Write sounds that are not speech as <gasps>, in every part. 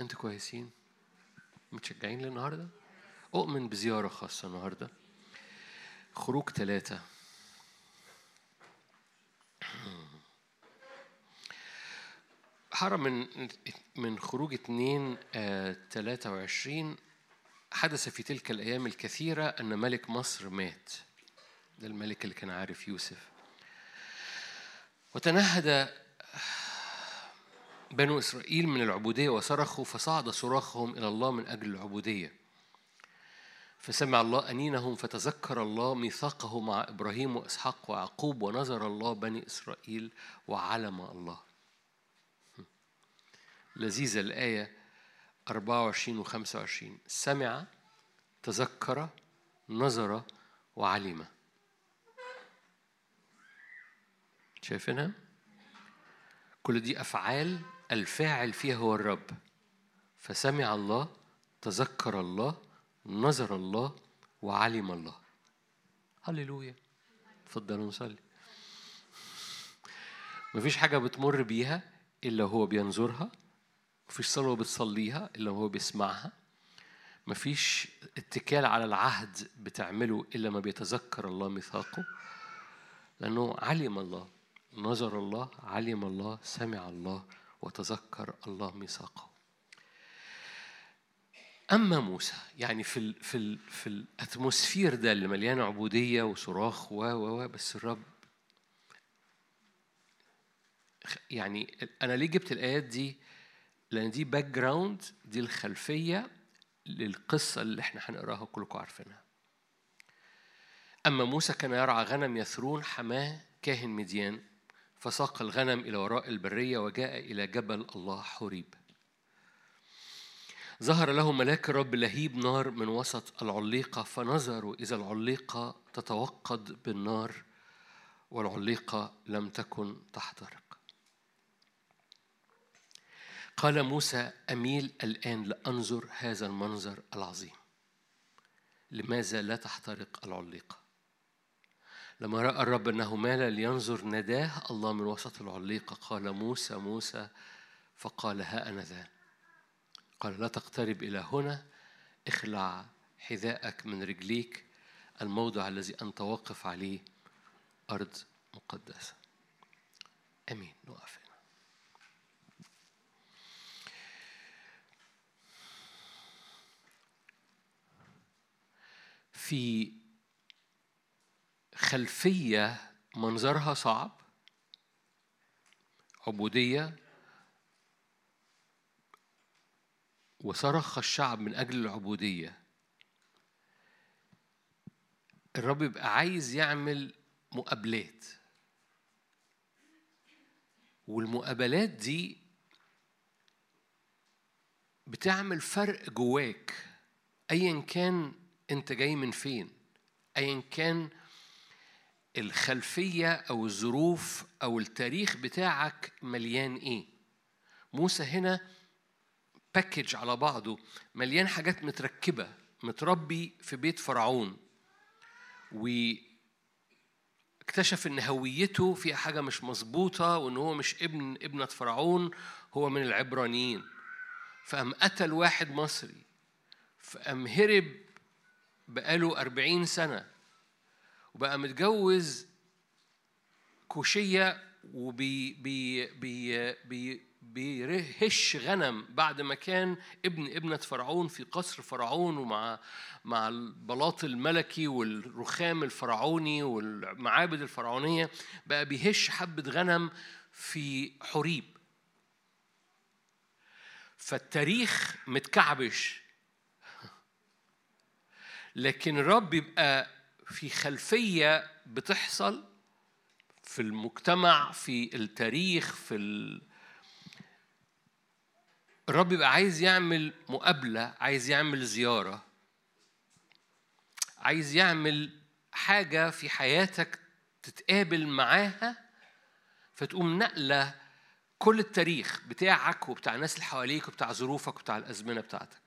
أنتوا كويسين؟ متشجعين للنهاردة؟ أؤمن بزيارة خاصة النهارده. خروج ثلاثة <clears throat> حرم من من خروج اتنين آه 23 حدث في تلك الأيام الكثيرة أن ملك مصر مات. ده الملك اللي كان عارف يوسف. وتنهد بنو إسرائيل من العبودية وصرخوا فصعد صراخهم إلى الله من أجل العبودية. فسمع الله أنينهم فتذكر الله ميثاقه مع إبراهيم وإسحاق ويعقوب ونظر الله بني إسرائيل وعلم الله. لذيذة الآية 24 و 25 سمع تذكر نظر وعلم. شايفينها؟ كل دي أفعال الفاعل فيها هو الرب. فسمع الله تذكر الله نظر الله وعلم الله. هللويا. اتفضلوا نصلي مفيش حاجة بتمر بيها إلا هو بينظرها مفيش صلوة بتصليها إلا هو بيسمعها مفيش اتكال على العهد بتعمله إلا ما بيتذكر الله ميثاقه لأنه علم الله نظر الله علم الله سمع الله وتذكر الله ميثاقه. أما موسى يعني في ال في ال في الأتموسفير ده اللي مليان عبودية وصراخ و و بس الرب يعني أنا ليه جبت الايات دي؟ لأن دي background دي الخلفية للقصة اللي إحنا هنقراها كلكم عارفينها. أما موسى كان يرعى غنم يثرون حميه كاهن مديان. فساق الغنم إلى وراء البرية وجاء إلى جبل الله حوريب. ظهر له ملاك الرب لهيب نار من وسط العليقة فنظر وإذا العليقة تتوقد بالنار والعليقة لم تكن تحترق. قال موسى أميل الآن لأنظر هذا المنظر العظيم لماذا لا تحترق العليقة؟ لما رأى الرب أنه مال لينظر نداه الله من وسط العليقة قال موسى موسى. فقال ها أنا ذا. قال لا تقترب إلى هنا اخلع حذاءك من رجليك الموضع الذي أنت واقف عليه أرض مقدسة. أمين. نقف في خلفية منظرها صعب عبودية وصرخ الشعب من أجل العبودية. الرب يبقى عايز يعمل مقابلات. والمقابلات دي بتعمل فرق جواك ايا كان أنت جاي من فين ايا كان الخلفية أو الظروف أو التاريخ بتاعك مليان إيه؟ موسى هنا باكج على بعضه مليان حاجات متركبة متربي في بيت فرعون. واكتشف إن هويته فيها حاجة مش مظبوطة وإن هو مش ابن ابنة فرعون هو من العبرانيين. فقام قتل واحد مصري فقام هرب بقاله أربعين سنة. وبقى متجوز كوشية وبي بي بي بي بيرعى غنم بعد ما كان ابن ابنة فرعون في قصر فرعون ومع مع البلاط الملكي والرخام الفرعوني والمعابد الفرعونية بقى بيهش حبة غنم في حريب. فالتاريخ متكعبش. لكن الرب يبقى في خلفية بتحصل في المجتمع في التاريخ في ال... الرب يبقى عايز يعمل مقابلة عايز يعمل زيارة عايز يعمل حاجة في حياتك تتقابل معاها فتقوم نقلة كل التاريخ بتاعك وبتاع الناس اللي حواليك وبتاع ظروفك وبتاع الأزمنة بتاعتك.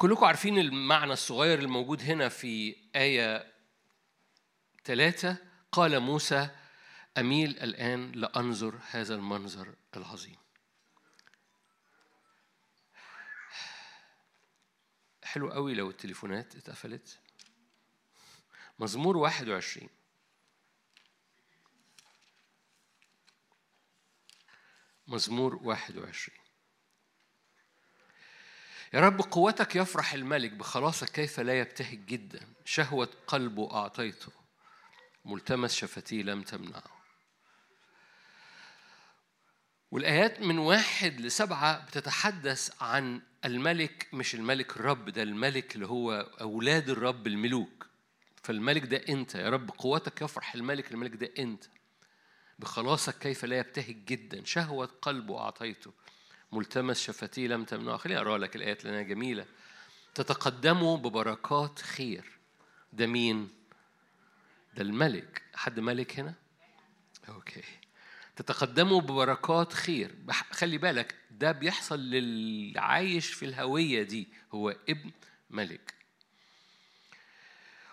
كلكم عارفين المعنى الصغير الموجود هنا في آية ثلاثة قال موسى أميل الآن لأنظر هذا المنظر العظيم. حلو قوي لو التليفونات اتقفلت. مزمور 21 مزمور 21 يا رب قوتك يفرح الملك بخلاصك كيف لا يبتهج جدا. شهوة قلبه أعطيته ملتمس شفتيه لم تمنعه. والآيات من واحد لسبعة بتتحدث عن الملك مش الملك الرب ده الملك اللي هو أولاد الرب الملوك. فالملك ده أنت يا رب قوتك يفرح الملك الملك ده أنت. بخلاصك كيف لا يبتهج جدا. شهوة قلبه أعطيته. ملتمس شفتيه لم تمنعه. خليني أقرأ لك الآيات لأنها جميلة. تتقدموا ببركات خير. ده مين؟ ده الملك. حد ملك هنا؟ أوكي. تتقدموا ببركات خير. خلي بالك ده بيحصل للي عايش في الهوية دي. هو ابن ملك.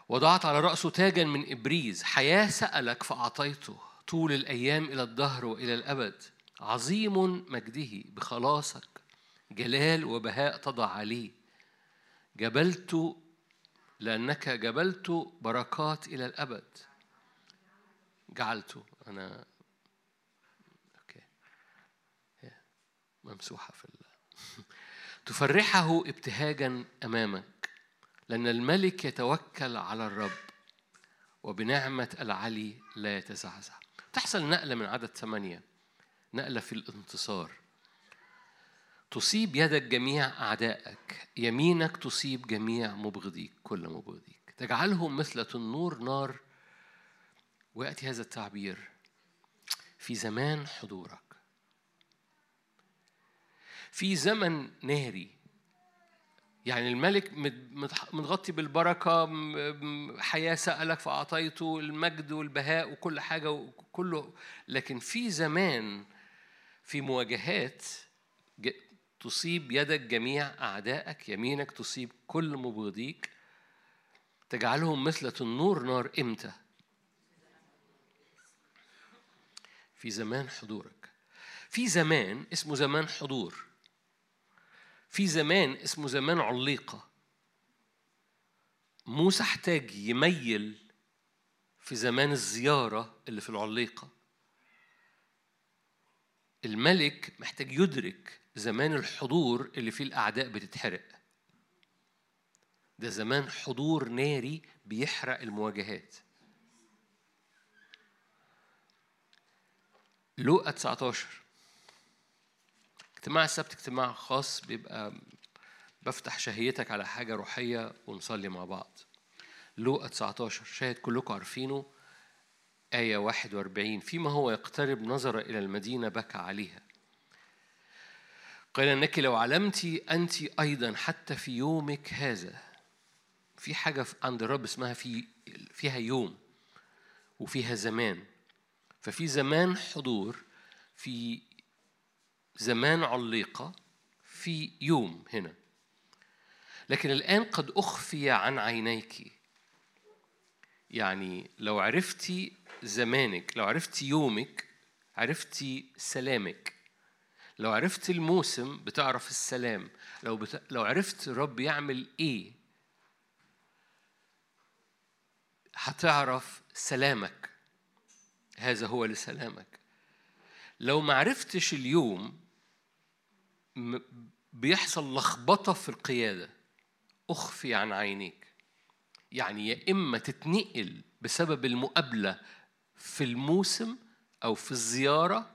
وضعت على رأسه تاجا من إبريز. حياة سألك فأعطيته طول الأيام إلى الدهر وإلى الأبد. عظيم مجده بخلاصك جلال وبهاء تضع عليه. جبلت لأنك جبلت بركات إلى الأبد. جعلته أنا أوكي. ممسوحة في الله <laughs> تفرحه ابتهاجا أمامك لأن الملك يتوكل على الرب وبنعمة العلي لا يتزعزع تحصل نقلة من عدد ثمانية. نقلة في الانتصار. تصيب يدك جميع أعدائك يمينك تصيب جميع مبغضيك كل مبغضيك. تجعلهم مثل تنور نار. ويأتي هذا التعبير في زمان حضورك. في زمن ناري يعني الملك متغطي بالبركة حياة سألك فأعطيته المجد والبهاء وكل حاجة وكله. لكن في زمان في مواجهات تصيب يدك جميع أعدائك يمينك تصيب كل مبغضيك تجعلهم مثل النور نار إمتى؟ في زمان حضورك. في زمان اسمه زمان حضور. في زمان اسمه زمان عليقة. موسى احتاج يميل في زمان الزيارة اللي في العليقة. الملك محتاج يدرك زمان الحضور اللي فيه الأعداء بتتحرق. ده زمان حضور ناري بيحرق المواجهات. لوقا 19 اجتماع السبت اجتماع خاص بيبقى بفتح شهيتك على حاجة روحية ونصلي مع بعض. لوقا 19 شاهد كلكم عارفينه. آية 41 فيما هو يقترب نظر إلى المدينة بكى عليها. قال أنك لو علمت أنت أيضا حتى في يومك هذا في حاجة عند الرب اسمها في فيها يوم وفيها زمان. ففي زمان حضور في زمان عليقة في يوم هنا. لكن الآن قد أخفي عن عينيك. يعني لو عرفتي زمانك. لو عرفتي يومك عرفتي سلامك. لو عرفت الموسم بتعرف السلام. لو بت... لو عرفت الرب يعمل إيه هتعرف سلامك. هذا هو لسلامك. لو ما عرفتش اليوم بيحصل لخبطة في القيادة. أخفي عن عينيك. يعني يا إما تتنقل بسبب المقابلة في الموسم أو في الزيارة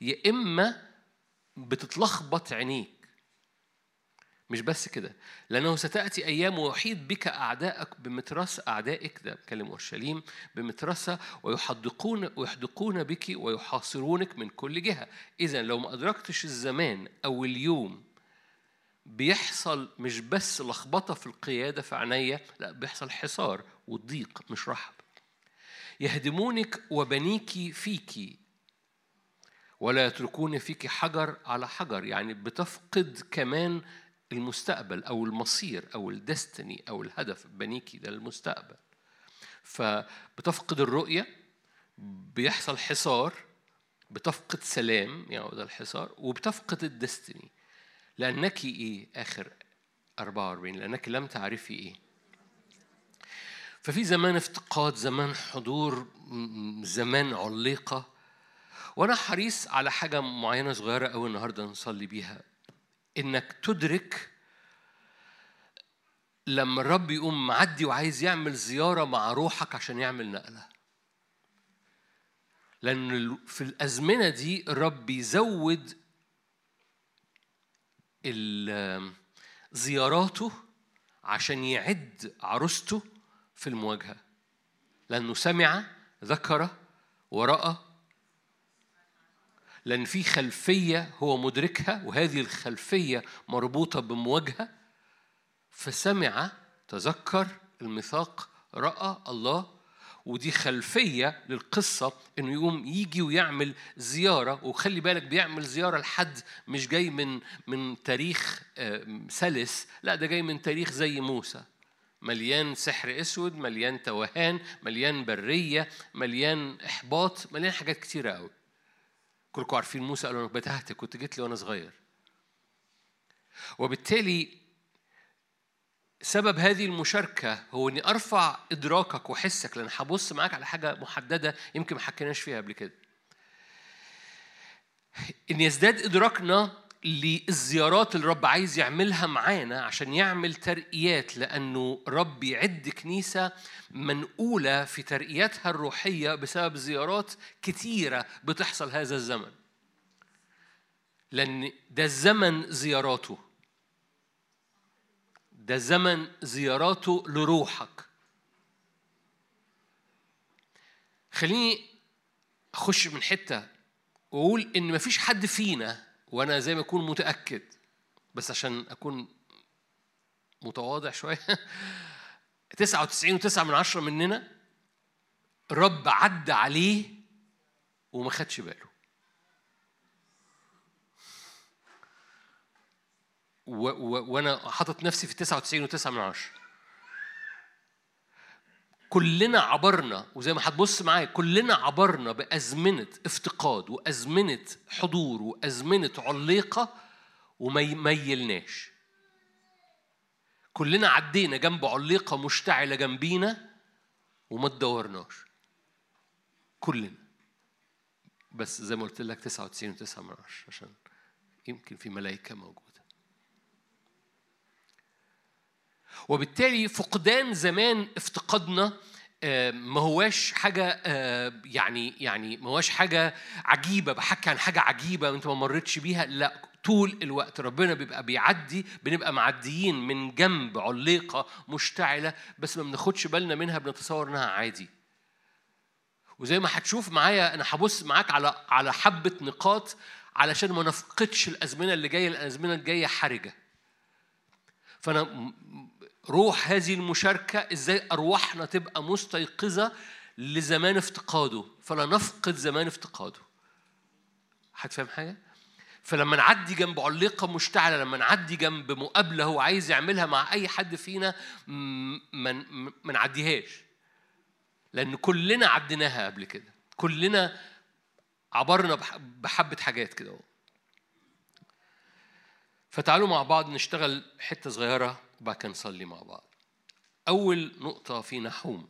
يا إما بتتلخبط عينيك. مش بس كده لأنه ستأتي أيام ويحيط بك أعدائك بمترس أعدائك ده بكلم أورشليم بمترسة ويحدقون ويحدقون بك ويحاصرونك من كل جهة. إذا لو ما أدركتش الزمان أو اليوم بيحصل مش بس لخبطة في القيادة في عينيا لا بيحصل حصار وضيق مش رحب. يهدمونك وبنيك فيك. ولا يتركون فيك حجر على حجر. يعني بتفقد كمان المستقبل أو المصير أو الدستني أو الهدف بنيكي ده المستقبل. فبتفقد الرؤية بيحصل حصار بتفقد سلام يعني ده الحصار وبتفقد الدستني. لأنك إيه آخر 44 لأنك لم تعرفي إيه؟ ففي زمان افتقاد زمان حضور زمان عليقة وأنا حريص على حاجة معينة صغيرة أوي النهاردة نصلي بيها إنك تدرك لما الرب يقوم معدي وعايز يعمل زيارة مع روحك عشان يعمل نقلة. لأن في الأزمنة دي الرب بيزود زياراته عشان يعد عروسته في المواجهة. لأنه سمع ذكر ورأى. لأن في خلفية هو مدركها وهذه الخلفية مربوطة بمواجهة. فسمع تذكر الميثاق رأى الله. ودي خلفية للقصة إنه يقوم يجي ويعمل زيارة. وخلي بالك بيعمل زيارة لحد مش جاي من من تاريخ سلس لا ده جاي من تاريخ زي موسى. مليان سحر أسود مليان توهان مليان برية مليان إحباط مليان حاجات كتيرة قوي كلكم عارفين موسى قالوا أنا بتهت كنت جيت لي وأنا صغير وبالتالي سبب هذه المشاركة هو إني أرفع إدراكك وحسك لأن هبص معاك على حاجة محددة يمكن ما حكيناش فيها قبل كده. إن يزداد إدراكنا للزيارات اللي الرب عايز يعملها معانا عشان يعمل ترقيات لأنه رب يعد كنيسة منقولة في ترقياتها الروحية بسبب زيارات كتيرة بتحصل هذا الزمن. لأن ده الزمن زياراته. ده زمن زياراته لروحك. خليني أخش من حتة وأقول إن مفيش حد فينا وأنا زي ما أكون متأكد بس عشان أكون متواضع شوية <laughs> 99 وتسعة من عشرة مننا رب عدى عليه وما خدش باله. وأنا حاطط نفسي في 99 و9 من عشرة. كلنا عبرنا وزي ما هتبص معايا كلنا عبرنا بأزمنة افتقاد وأزمنة حضور وأزمنة عليقة وما ميلناش كلنا عدينا جنب عليقة مشتعلة جنبينا وما تدورناش. كلنا. بس زي ما قلت لك 99 و9 من عشرة عشان يمكن في ملائكة موجودة. وبالتالي فقدان زمان افتقادنا ما هواش حاجة يعني يعني ما هواش حاجة عجيبة بحكي عن حاجة عجيبة وانت ما مرتش بيها لا طول الوقت ربنا بيبقى بيعدي بنبقى معديين من جنب عليقة مشتعلة بس ما بناخدش بالنا منها بنتصور انها عادي. وزي ما هتشوف معايا أنا هبص معاك على على حبة نقاط علشان ما نفقدش الأزمنة اللي جاية الأزمنة الجاية حرجة. فأنا روح هذه المشاركة إزاي أرواحنا تبقى مستيقظة لزمان افتقاده. فلا نفقد زمان افتقاده. حد فاهم حاجة؟ فلما نعدي جنب علقة مشتعلة لما نعدي جنب مقابلة هو عايز يعملها مع أي حد فينا ما نعديهاش. لأن كلنا عديناها قبل كده. كلنا عبرنا بحبة حاجات كده فتعالوا مع بعض نشتغل حتة صغيرة. وبعد كده نصلي مع بعض. أول نقطة في نحوم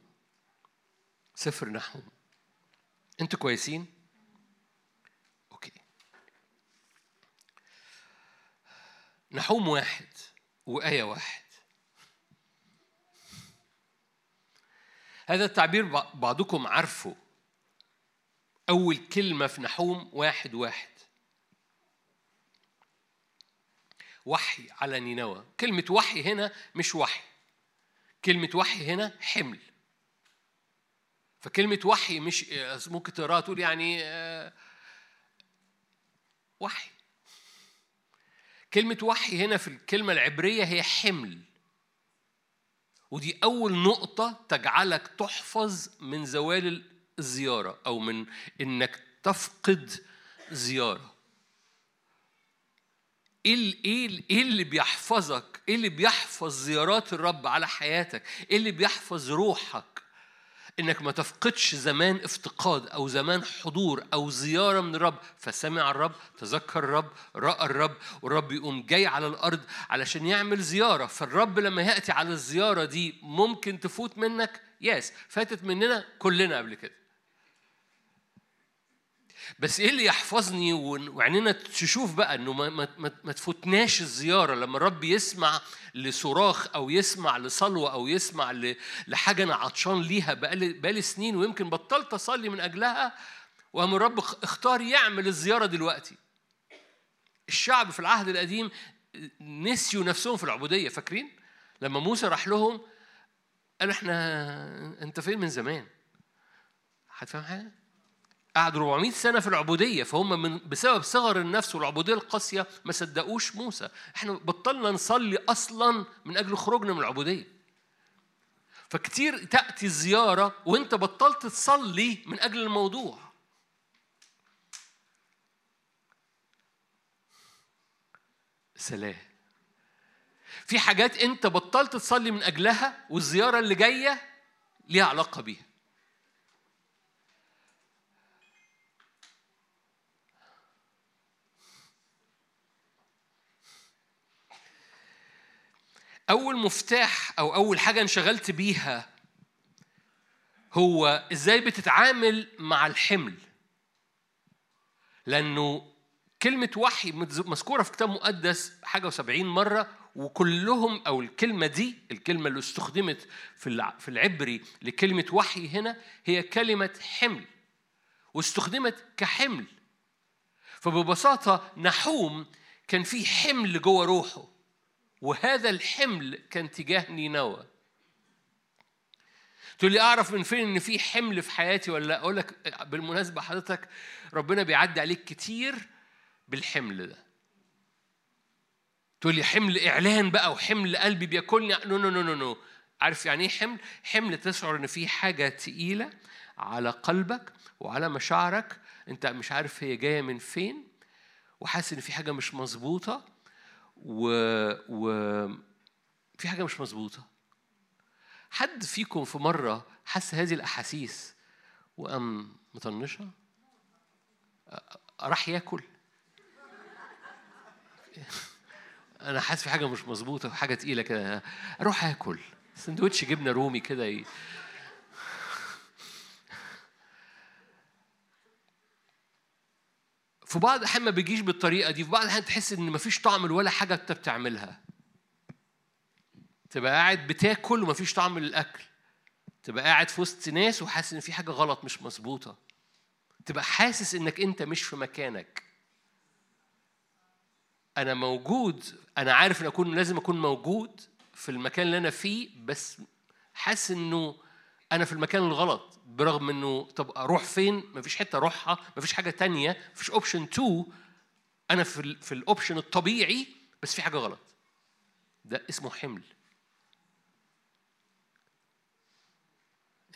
سفر نحوم. أنتوا كويسين؟ أوكي. نحوم واحد وآية واحد. هذا التعبير بعضكم عارفه. أول كلمة في نحوم واحد واحد. وحي على نينوى. كلمة وحي هنا مش وحي. كلمة وحي هنا حمل. فكلمة وحي مش ممكن تقراها تقول يعني وحي. كلمة وحي هنا في الكلمة العبرية هي حمل. ودي أول نقطة تجعلك تحفظ من زوال الزيارة أو من إنك تفقد زيارة. إيه إيه إيه اللي بيحفظك؟ إيه اللي بيحفظ زيارات الرب على حياتك؟ إيه اللي بيحفظ روحك؟ إنك ما تفقدش زمان افتقاد أو زمان حضور أو زيارة من الرب فسمع الرب تذكر الرب رأى الرب والرب يقوم جاي على الأرض علشان يعمل زيارة فالرب لما يأتي على الزيارة دي ممكن تفوت منك ياس فاتت مننا كلنا قبل كده بس إيه اللي يحفظني وعيننا تشوف بقى إنه ما, ما, ما تفوتناش الزيارة لما الرب يسمع لصراخ أو يسمع لصلوة أو يسمع لحاجة أنا عطشان ليها بقالي, بقالي سنين ويمكن بطلت أصلي من أجلها وقام الرب اختار يعمل الزيارة دلوقتي. الشعب في العهد القديم نسيوا نفسهم في العبودية فاكرين؟ لما موسى راح لهم قال إحنا أنت فين من زمان؟ هتفهم حاجة؟ قعدوا 400 سنة في العبودية فهم من بسبب صغر النفس والعبودية القاسية ما صدقوش موسى. إحنا بطلنا نصلي أصلا من أجل خروجنا من العبودية. فكتير تأتي الزيارة وأنت بطلت تصلي من أجل الموضوع. سلام. في حاجات أنت بطلت تصلي من أجلها والزيارة اللي جاية ليها علاقة بيها. أول مفتاح أو أول حاجة انشغلت بيها هو إزاي بتتعامل مع الحمل. لأنه كلمة وحي مذكورة في كتاب مقدس حاجة وسبعين مرة وكلهم أو الكلمة دي الكلمة اللي استخدمت في العبري لكلمة وحي هنا هي كلمة حمل واستخدمت كحمل. فببساطة نحوم كان في حمل جوه روحه. وهذا الحمل كان تجاه نينوى. تقول لي أعرف من فين إن في حمل في حياتي ولا لأ؟ أقول لك بالمناسبة حضرتك ربنا بيعدي عليك كتير بالحمل ده. تقول لي حمل إعلان بقى وحمل قلبي بياكلني؟ no no no no no عارف يعني إيه حمل؟ حمل تشعر إن في حاجة تقيلة على قلبك وعلى مشاعرك. أنت مش عارف هي جاية من فين وحاسس إن في حاجة مش مظبوطة. و, و في حاجة مش مظبوطة. حد فيكم في مرة حس هذه الأحاسيس وقام مطنشها؟ راح ياكل. أنا حاسس في حاجة مش مظبوطة حاجة تقيلة كده. أروح آكل. سندوتش جبنة رومي كده في بعض الأحيان ما بيجيش بالطريقة دي في بعض الأحيان تحس إن مفيش طعم ولا حاجة أنت بتعملها. تبقى قاعد بتاكل ومفيش طعم للأكل. تبقى قاعد في وسط ناس وحاسس إن في حاجة غلط مش مظبوطة. تبقى حاسس إنك أنت مش في مكانك. أنا موجود أنا عارف إن أكون لازم أكون موجود في المكان اللي أنا فيه بس حاسس إنه أنا في المكان الغلط برغم إنه طب أروح فين؟ مفيش حتة أروحها مفيش حاجة تانية مفيش اوبشن 2 أنا في ال في الاوبشن الطبيعي بس في حاجة غلط. ده اسمه حمل.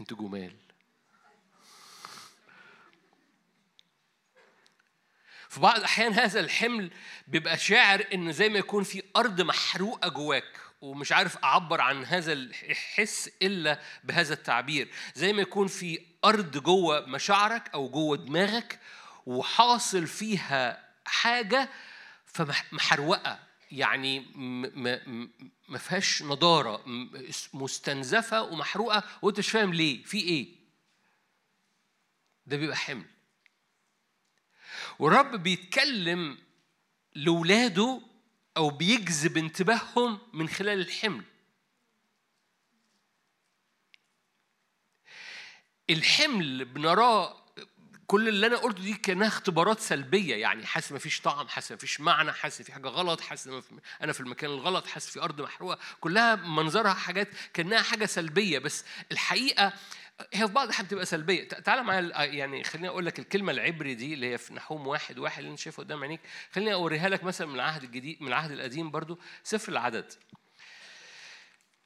أنتوا جمال. في بعض الأحيان هذا الحمل بيبقى شاعر ان زي ما يكون في أرض محروقة جواك. ومش عارف أعبر عن هذا الحس إلا بهذا التعبير. زي ما يكون في أرض جوه مشاعرك أو جوه دماغك وحاصل فيها حاجة فمحروقة يعني ما فيهاش نضارة مستنزفة ومحروقة. وأنت مش فاهم ليه في إيه؟ ده بيبقى حمل. والرب بيتكلم لولاده أو بيجذب انتباههم من خلال الحمل. الحمل بنراه كل اللي أنا قلته دي كأنها اختبارات سلبية يعني حاسس ما فيش طعم حاسس ما فيش معنى حاسس في حاجة غلط حاسس أنا في المكان الغلط حاسس في أرض محروقة. كلها منظرها حاجات كأنها حاجة سلبية. بس الحقيقة هي في بعض الأحيان بتبقى سلبية. تعالى معايا يعني خليني أقول لك الكلمة العبري دي اللي هي في نحوم واحد واحد اللي أنت شايفه قدام عينيك خليني أوريها لك مثلا من العهد الجديد من العهد القديم برضو. سفر العدد.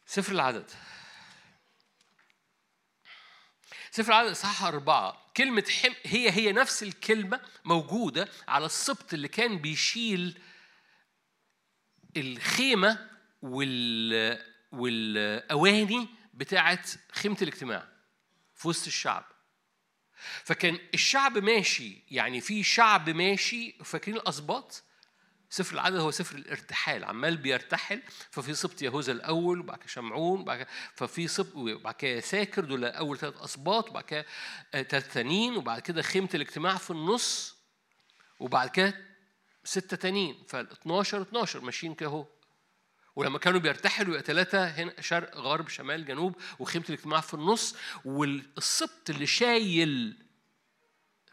سفر العدد. سفر العدد صح أربعة. كلمة حم هي هي نفس الكلمة موجودة على السبط اللي كان بيشيل الخيمة وال والأواني بتاعت خيمة الاجتماع. في وسط الشعب. فكان الشعب ماشي يعني في شعب ماشي فاكرين الأسباط؟ سفر العدد هو سفر الارتحال عمال بيرتحل ففي سبط يهوذا الأول وبعد كده شمعون وبعد كده ففي سبط وبعد كده ساكر دول أول ثلاث أسباط وبعد كده ثلاث تانيين وبعد كده خيمة الاجتماع في النص وبعد كده ستة تانيين فال 12 12 ماشيين كده أهو. ولما كانوا بيرتحلوا يبقى ثلاثة هنا شرق غرب شمال جنوب وخيمة الاجتماع في النص والسبط اللي شايل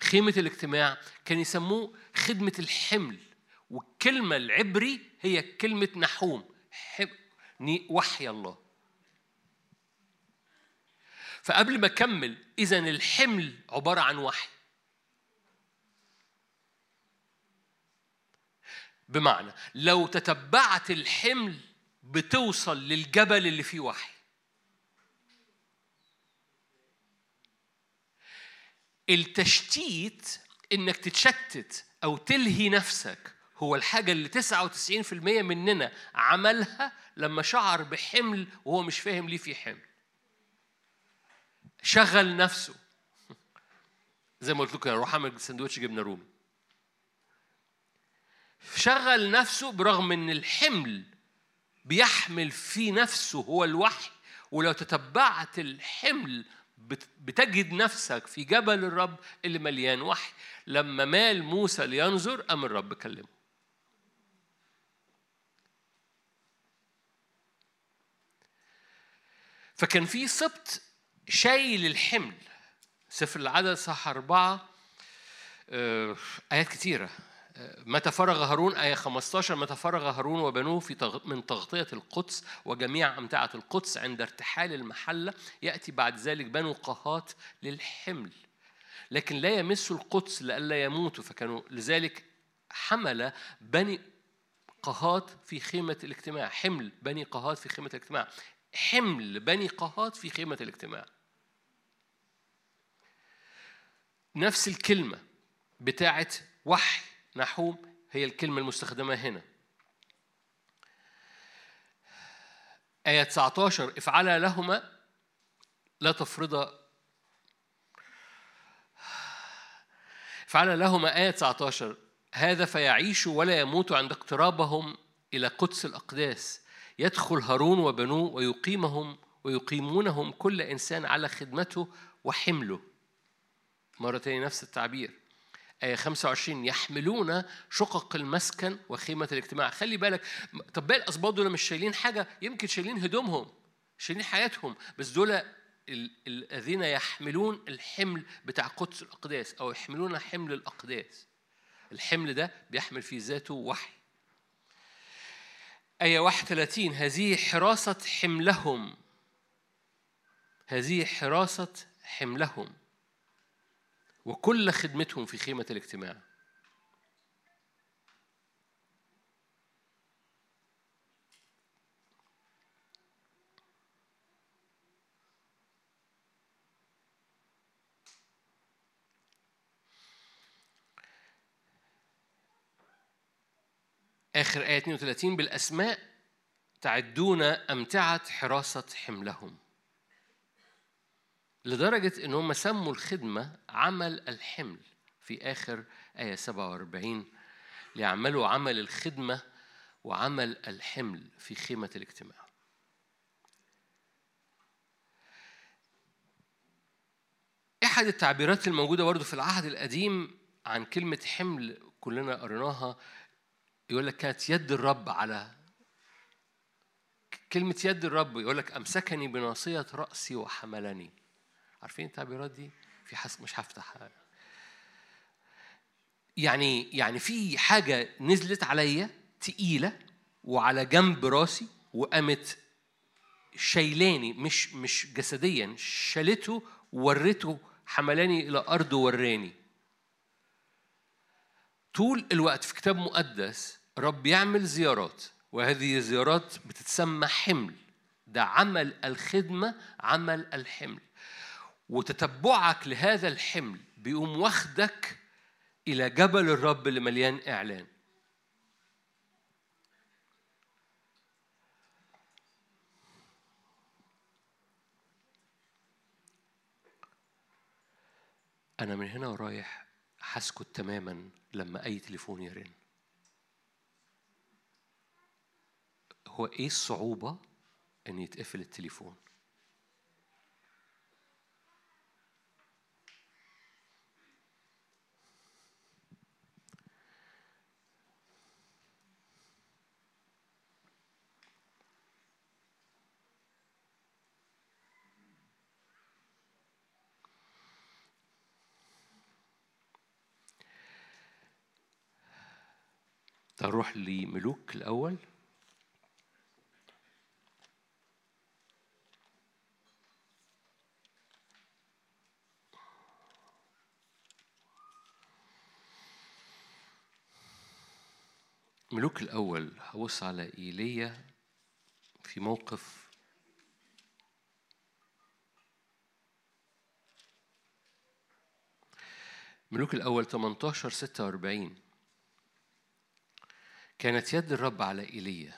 خيمة الاجتماع كان يسموه خدمة الحمل والكلمة العبري هي كلمة نحوم وحي الله. فقبل ما أكمل إذا الحمل عبارة عن وحي. بمعنى لو تتبعت الحمل بتوصل للجبل اللي فيه وحي. التشتيت إنك تتشتت أو تلهي نفسك هو الحاجة اللي 99% مننا عملها لما شعر بحمل وهو مش فاهم ليه في حمل. شغل نفسه. <laughs> زي ما قلت لكم أروح اعمل سندوتش جبنة رومي. شغل نفسه برغم إن الحمل بيحمل في نفسه هو الوحي ولو تتبعت الحمل بتجد نفسك في جبل الرب اللي مليان وحي. لما مال موسى لينظر قام الرب كلمه. فكان في سبط شايل الحمل. سفر العدد صح أربعة آه، آيات كتيرة. متى فرغ هارون؟ آية 15 متى فرغ هارون وبنوه في من تغطية القدس وجميع أمتعة القدس عند ارتحال المحلة يأتي بعد ذلك بنو قهات للحمل. لكن لا يمسوا القدس لئلا يموتوا. فكانوا لذلك حمل بني قهات في خيمة الاجتماع. حمل بني قهات في خيمة الاجتماع. حمل بني قهات في خيمة الاجتماع. نفس الكلمة بتاعت وحي. نحوم هي الكلمة المستخدمة هنا. آية 19 افعلا لهما لا تفرضا افعلا لهما آية 19 هذا فيعيش ولا يموت عند اقترابهم إلى قدس الأقداس. يدخل هارون وبنوه ويقيمهم ويقيمونهم كل إنسان على خدمته وحمله. مرة تانية نفس التعبير. آية 25 يحملون شقق المسكن وخيمة الاجتماع. خلي بالك طب باقي الأسباط دول مش شايلين حاجة؟ يمكن شايلين هدومهم شايلين حياتهم بس دول الذين يحملون الحمل بتاع قدس الأقداس أو يحملون حمل الأقداس. الحمل ده بيحمل في ذاته وحي. آية 31 هذه حراسة حملهم. هذه حراسة حملهم. وكل خدمتهم في خيمة الاجتماع. آخر آية 32 بالأسماء تعدون أمتعة حراسة حملهم. لدرجة إن هم سموا الخدمة عمل الحمل في آخر آية 47 ليعملوا عمل الخدمة وعمل الحمل في خيمة الاجتماع. أحد التعبيرات الموجودة برضه في العهد القديم عن كلمة حمل كلنا قريناها يقول لك كانت يد الرب على كلمة يد الرب يقول لك أمسكني بناصية رأسي وحملني. عارفين التعبيرات دي؟ في حس مش هفتح. يعني يعني في حاجة نزلت عليا تقيلة وعلى جنب راسي وقامت شايلاني مش مش جسديا شالته ورته حملاني إلى أرض وراني. طول الوقت في كتاب مقدس رب يعمل زيارات وهذه الزيارات بتتسمى حمل. ده عمل الخدمة عمل الحمل. وتتبعك لهذا الحمل بيقوم واخدك إلى جبل الرب اللي مليان إعلان. أنا من هنا ورايح هسكت تماما لما أي تليفون يرن. هو إيه الصعوبة إن يتقفل التليفون؟ نروح لملوك الأول؟ ملوك الأول هبص على إيليا في موقف ملوك الأول 18 46 كانت يد الرب على إيليا.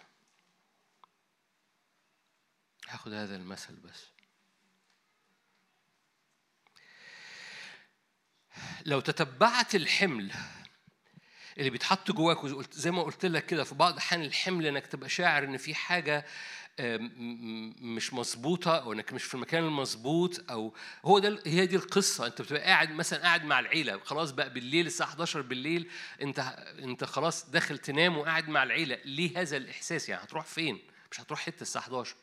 هاخد هذا المثل بس. لو تتبعت الحمل اللي بيتحط جواك زي ما قلت لك كده في بعض الاحيان الحمل إنك تبقى شاعر إن في حاجة مش مظبوطة أو إنك مش في المكان المظبوط أو هو ده هي دي القصة. أنت بتبقى قاعد مثلا قاعد مع العيلة خلاص بقى بالليل الساعة 11 بالليل أنت أنت خلاص داخل تنام وقاعد مع العيلة. ليه هذا الإحساس؟ يعني هتروح فين؟ مش هتروح حتة الساعة 11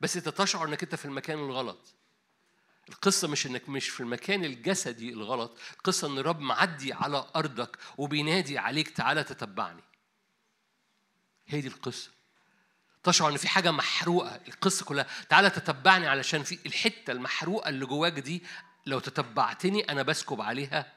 بس أنت تشعر إنك أنت في المكان الغلط. القصة مش إنك مش في المكان الجسدي الغلط، القصة إن الرب معدي على أرضك وبينادي عليك تعالى تتبعني. هي دي القصة. تشعر إن في حاجة محروقة، القصة كلها. تعالى تتبعني علشان في الحتة المحروقة اللي جواك دي لو تتبعتني أنا بسكب عليها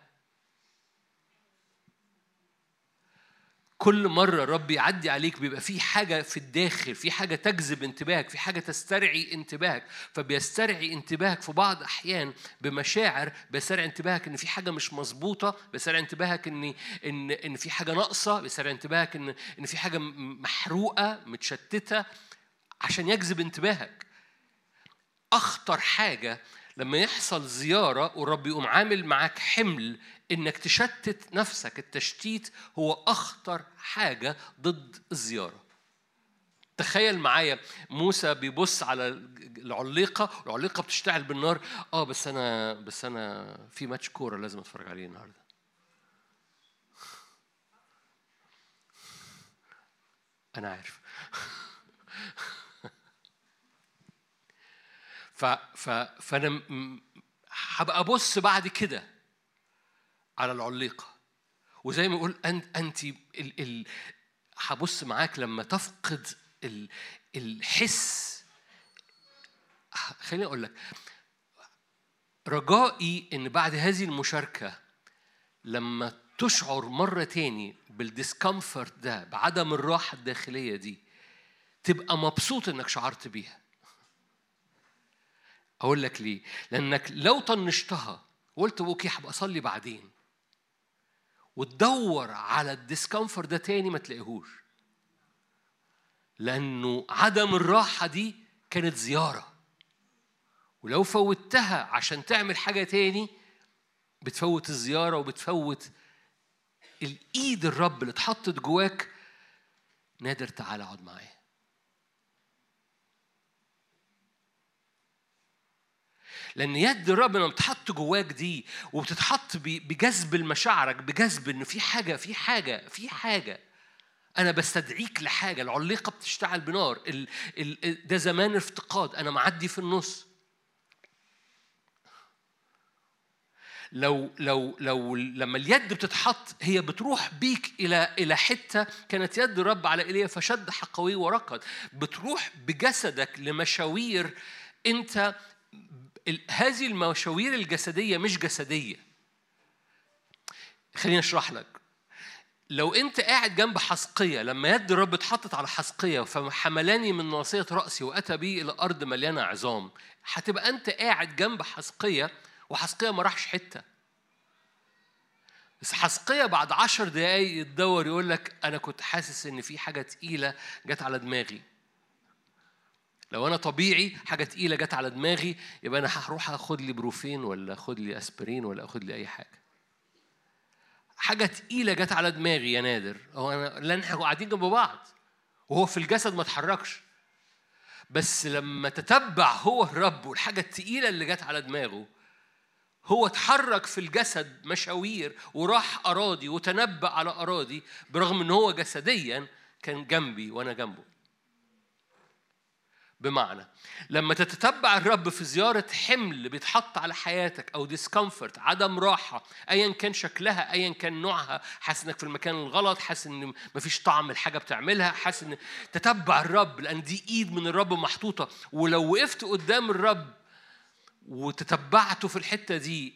كل مرة رب يعدي عليك بيبقى في حاجة في الداخل في حاجة تجذب انتباهك في حاجة تسترعي انتباهك. فبيسترعي انتباهك في بعض أحيان بمشاعر بيسترعي انتباهك إن في حاجة مش مظبوطة بيسترعي انتباهك إن إن إن في حاجة ناقصة بيسترعي انتباهك إن إن في حاجة محروقة متشتتة عشان يجذب انتباهك. أخطر حاجة لما يحصل زيارة والرب يقوم عامل معاك حمل إنك تشتت نفسك التشتيت هو أخطر حاجة ضد الزيارة. تخيل معايا موسى بيبص على العليقة العليقة بتشتعل بالنار. آه بس أنا بس أنا في ماتش كورة لازم أتفرج عليه النهاردة. <laughs> أنا عارف. <laughs> ف ف فأنا هبقى أبص بعد كده على العليقة. وزي ما يقول انت انت هبص معاك لما تفقد ال الحس. خليني أقول لك رجائي إن بعد هذه المشاركة لما تشعر مرة تاني بال discomfort ده بعدم الراحة الداخلية دي تبقى مبسوط إنك شعرت بيها. أقول لك ليه؟ لأنك لو طنشتها وقلت okay هبقى أصلي بعدين. وتدور على ال discomfort ده تاني ما تلاقيهوش. لأنه عدم الراحة دي كانت زيارة. ولو فوتها عشان تعمل حاجة تاني بتفوت الزيارة وبتفوت الإيد الرب اللي اتحطت جواك. نادر تعالى اقعد معايا. لأن يد الرب لما بتحط جواك دي وبتتحط بجذب المشاعرك بجذب ان في حاجة في حاجة في حاجة. أنا بستدعيك لحاجة. العليقة بتشتعل بنار. ال ال ده زمان افتقاد. أنا معدي في النص. لو لو لو لما اليد بتتحط هي بتروح بيك إلى إلى حتة كانت يد الرب على إيليا فشد حقويه وركض. بتروح بجسدك لمشاوير أنت هذه المشاوير الجسدية مش جسدية. خليني أشرح لك. لو أنت قاعد جنب حسقية لما يد الرب اتحطت على حسقية فحملاني من ناصية رأسي وأتى بي إلى أرض مليانة عظام هتبقى أنت قاعد جنب حسقية وحسقية ما راحش حتة. بس حسقية بعد عشر دقايق يتدور يقول لك أنا كنت حاسس إن في حاجة تقيلة جت على دماغي. لو أنا طبيعي حاجة تقيلة جت على دماغي يبقى أنا هروح آخد لي بروفين ولا آخد لي أسبرين ولا آخد لي أي حاجة. حاجة تقيلة جت على دماغي يا نادر. هو أنا لأن إحنا قاعدين جنب بعض وهو في الجسد ما اتحركش. بس لما تتبع هو الرب والحاجة التقيلة اللي جت على دماغه هو اتحرك في الجسد مشاوير وراح أراضي وتنبأ على أراضي برغم إن هو جسديا كان جنبي وأنا جنبه. بمعنى لما تتتبع الرب في زيارة حمل بيتحط على حياتك أو ديسكمفورت عدم راحة أيا كان شكلها أيا كان نوعها حاسس إنك في المكان الغلط حاسس إن مفيش طعم الحاجة بتعملها حاسس إن تتبع الرب لأن دي إيد من الرب محطوطة. ولو وقفت قدام الرب وتتبعته في الحتة دي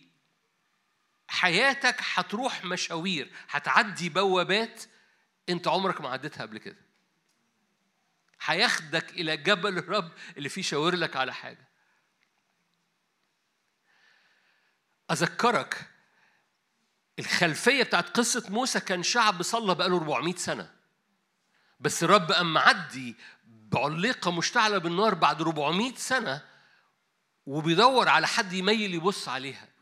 حياتك هتروح مشاوير هتعدي بوابات انت عمرك ما عديتها قبل كده. هياخدك إلى جبل الرب اللي فيه شاور لك على حاجة. أذكرك الخلفية بتاعت قصة موسى كان شعب صلى بقاله 400 سنة. بس الرب قام معدي بعليقة مشتعلة بالنار بعد 400 سنة وبيدور على حد يميل يبص عليها.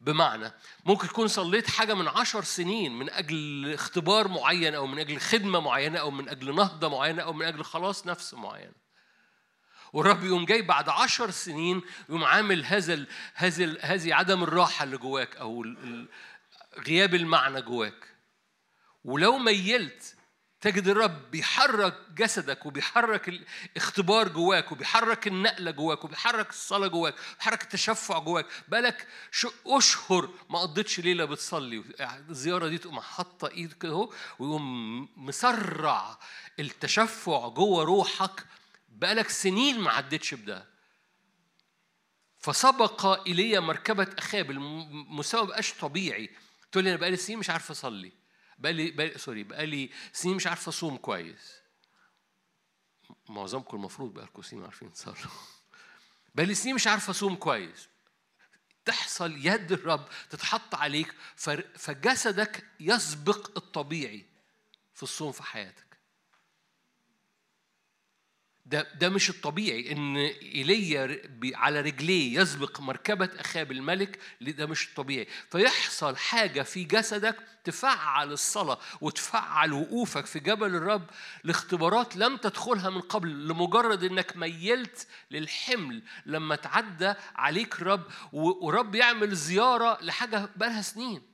بمعنى ممكن تكون صليت حاجة من عشر سنين من أجل اختبار معين أو من أجل خدمة معينة أو من أجل نهضة معينة أو من أجل خلاص نفس معين والرب يقوم جاي بعد عشر سنين يقوم عامل هذا هذا هذه عدم الراحة اللي جواك أو غياب المعنى جواك. ولو ميلت تجد الرب بيحرك جسدك وبيحرك الاختبار جواك وبيحرك النقلة جواك وبيحرك الصلاة جواك وبيحرك التشفع جواك. بالك أشهر ما قضيتش ليلة بتصلي. الزيارة دي تقوم حاطة إيد كده أهو ويقوم مسرع التشفع جوه روحك. بقالك سنين ما عدتش بده. فسبق إلي مركبة أخاب المستوى بقاش طبيعي. تقول لي أنا بقالي سنين مش عارف أصلي. بقالي بقالي سوري بقالي سنين مش عارف أصوم كويس. معظمكم المفروض بقالكم سنين عارفين تصلوا بقالي سنين مش عارف أصوم كويس. تحصل يد الرب تتحط عليك فجسدك يسبق الطبيعي في الصوم في حياتك. ده ده مش الطبيعي إن إيليا على رجليه يسبق مركبة أخاب الملك ده مش الطبيعي. فيحصل حاجة في جسدك تفعل الصلاة وتفعل وقوفك في جبل الرب لاختبارات لم تدخلها من قبل لمجرد إنك ميلت للحمل لما تعدى عليك رب ورب يعمل زيارة لحاجة بقالها سنين.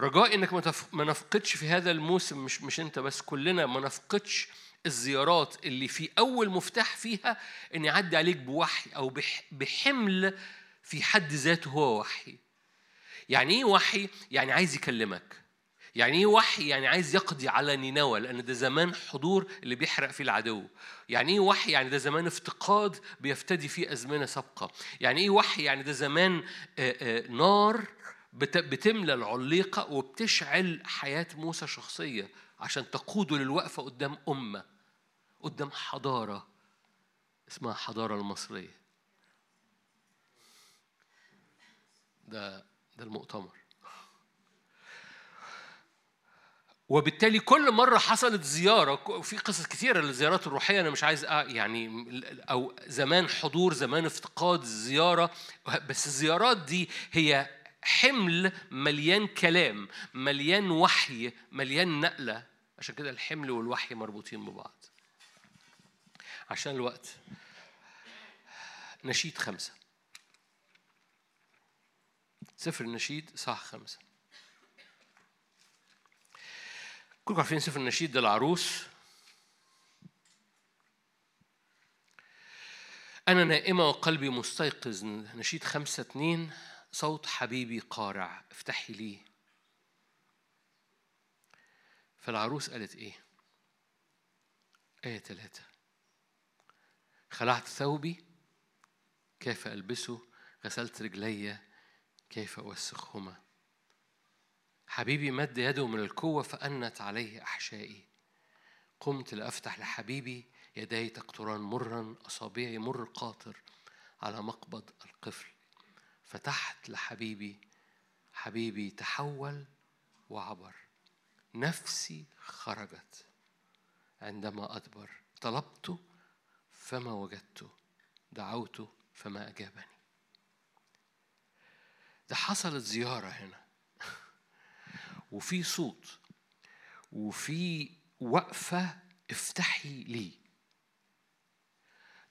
رجاء إنك ما نفقدش في هذا الموسم مش مش أنت بس كلنا ما نفقدش الزيارات اللي في أول مفتاح فيها إن يعدي عليك بوحي أو بحمل في حد ذاته هو وحي. يعني إيه وحي؟ يعني عايز يكلمك. يعني إيه وحي؟ يعني عايز يقضي على نينوى لأن ده زمان حضور اللي بيحرق فيه العدو. يعني إيه وحي؟ يعني ده زمان افتقاد بيفتدي فيه أزمنة سابقة. يعني إيه وحي؟ يعني ده زمان نار بتملى العليقة وبتشعل حياة موسى شخصية عشان تقوده للوقفة قدام أمة قدام حضارة اسمها الحضارة المصرية. ده ده المؤتمر. وبالتالي كل مرة حصلت زيارة في قصص كثيرة للزيارات الروحية أنا مش عايز يعني أو زمان حضور زمان افتقاد زيارة بس الزيارات دي هي حمل مليان كلام مليان وحي مليان نقلة. عشان كده الحمل والوحي مربوطين ببعض. عشان الوقت. نشيد خمسة. سفر النشيد صح خمسة. كلكم عارفين سفر النشيد ده العروس أنا نائمة وقلبي مستيقظ. نشيد خمسة اتنين. صوت حبيبي قارع افتحي لي فالعروس قالت إيه؟ آية ثلاثة خلعت ثوبي كيف ألبسه؟ غسلت رجلي كيف أوسخهما؟ حبيبي مد يده من القوة فأنت عليه أحشائي. قمت لأفتح لحبيبي يدي تقطران مرا أصابعي مر قاطر على مقبض القفل. فتحت لحبيبي حبيبي تحول وعبر. نفسي خرجت عندما أدبر. طلبت فما وجدت دعوت فما أجابني. ده حصلت زيارة هنا. <laughs> وفي صوت وفي وقفة افتحي لي.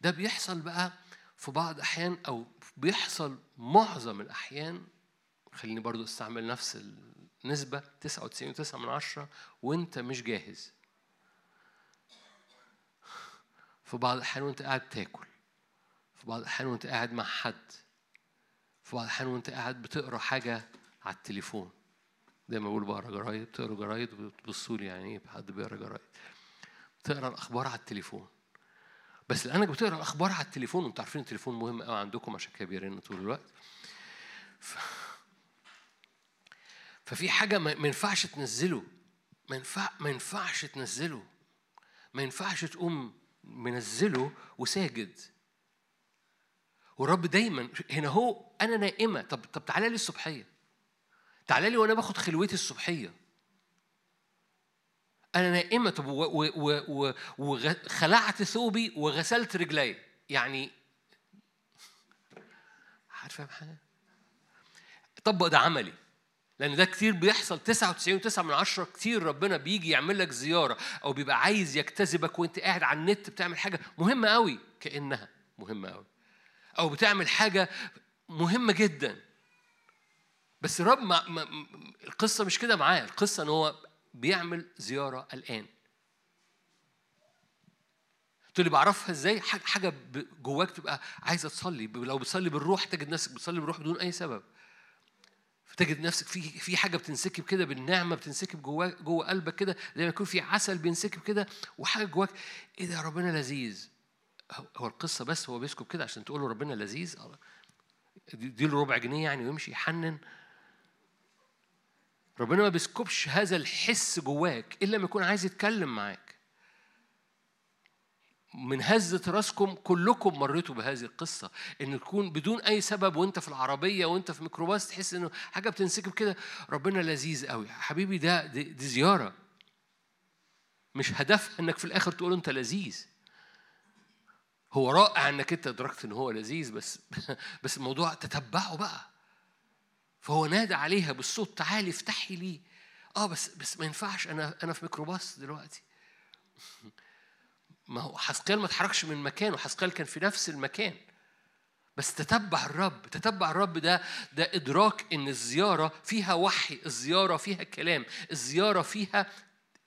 ده بيحصل بقى في بعض الأحيان أو بيحصل معظم الأحيان خليني برضو أستعمل نفس النسبة 99.9 من عشرة وأنت مش جاهز. في بعض الأحيان وأنت قاعد تاكل. في بعض الأحيان وأنت قاعد مع حد. في بعض الأحيان وأنت قاعد بتقرأ حاجة على التليفون. دايما بقول بقرأ جرايد بتقرأ جرايد وبتبصوا لي يعني إيه حد بيقرأ جرايد. بتقرأ الأخبار على التليفون. بس لأنك بتقرأ الأخبار على التليفون وأنتوا عارفين التليفون مهم قوي عندكم عشان كده بيرن طول الوقت. ف... ففي حاجة ما ينفعش تنزله ما ينفع ما ينفعش تنزله ما ينفعش تقوم منزله وساجد. والرب دايما هنا هو أنا نائمة. طب طب تعالى لي الصبحية. تعالى لي وأنا باخد خلوتي الصبحية. أنا نائمة. طب وخلعت ثوبي وغسلت رجلي. يعني عارف حاجة طبق ده عملي. لأن ده كتير بيحصل. 99.9 من عشرة كتير ربنا بيجي يعمل لك زيارة. أو بيبقى عايز يجتذبك وأنت قاعد على النت بتعمل حاجة مهمة قوي كأنها مهمة قوي أو بتعمل حاجة مهمة جدا. بس الرب ما ما القصة مش كده معاه. القصة إن هو بيعمل زيارة الآن. تقول لي بعرفها إزاي؟ حاجة جواك تبقى عايزة تصلي. لو بتصلي بالروح تجد نفسك بتصلي بالروح بدون أي سبب. فتجد نفسك في في حاجة بتنسكب كده بالنعمة بتنسكب جوه جوه قلبك كده زي ما يكون في عسل بينسكب كده وحاجة جواك إيه ده ربنا لذيذ. هو القصة بس هو بيسكب كده عشان تقول له ربنا لذيذ؟ دي له ربع جنيه يعني ويمشي يحنن. ربنا ما بيسكبش هذا الحس جواك إلا لما يكون عايز يتكلم معاك. من هزة راسكم كلكم مريتوا بهذه القصة. إن تكون بدون أي سبب وأنت في العربية وأنت في ميكروباص تحس إنه حاجة بتنسكب كده. ربنا لذيذ قوي. حبيبي ده دي, دي زيارة. مش هدفها إنك في الآخر تقول أنت لذيذ. هو رائع إنك أنت أدركت إن هو لذيذ بس <laughs> بس الموضوع تتبعه بقى. فهو نادى عليها بالصوت تعالي افتحي لي. آه بس بس ما ينفعش أنا أنا في ميكروباص دلوقتي. <laughs> ما هو حسقيال ما اتحركش من مكانه حسقيال كان في نفس المكان. بس تتبع الرب تتبع الرب ده ده إدراك إن الزيارة فيها وحي الزيارة فيها كلام الزيارة فيها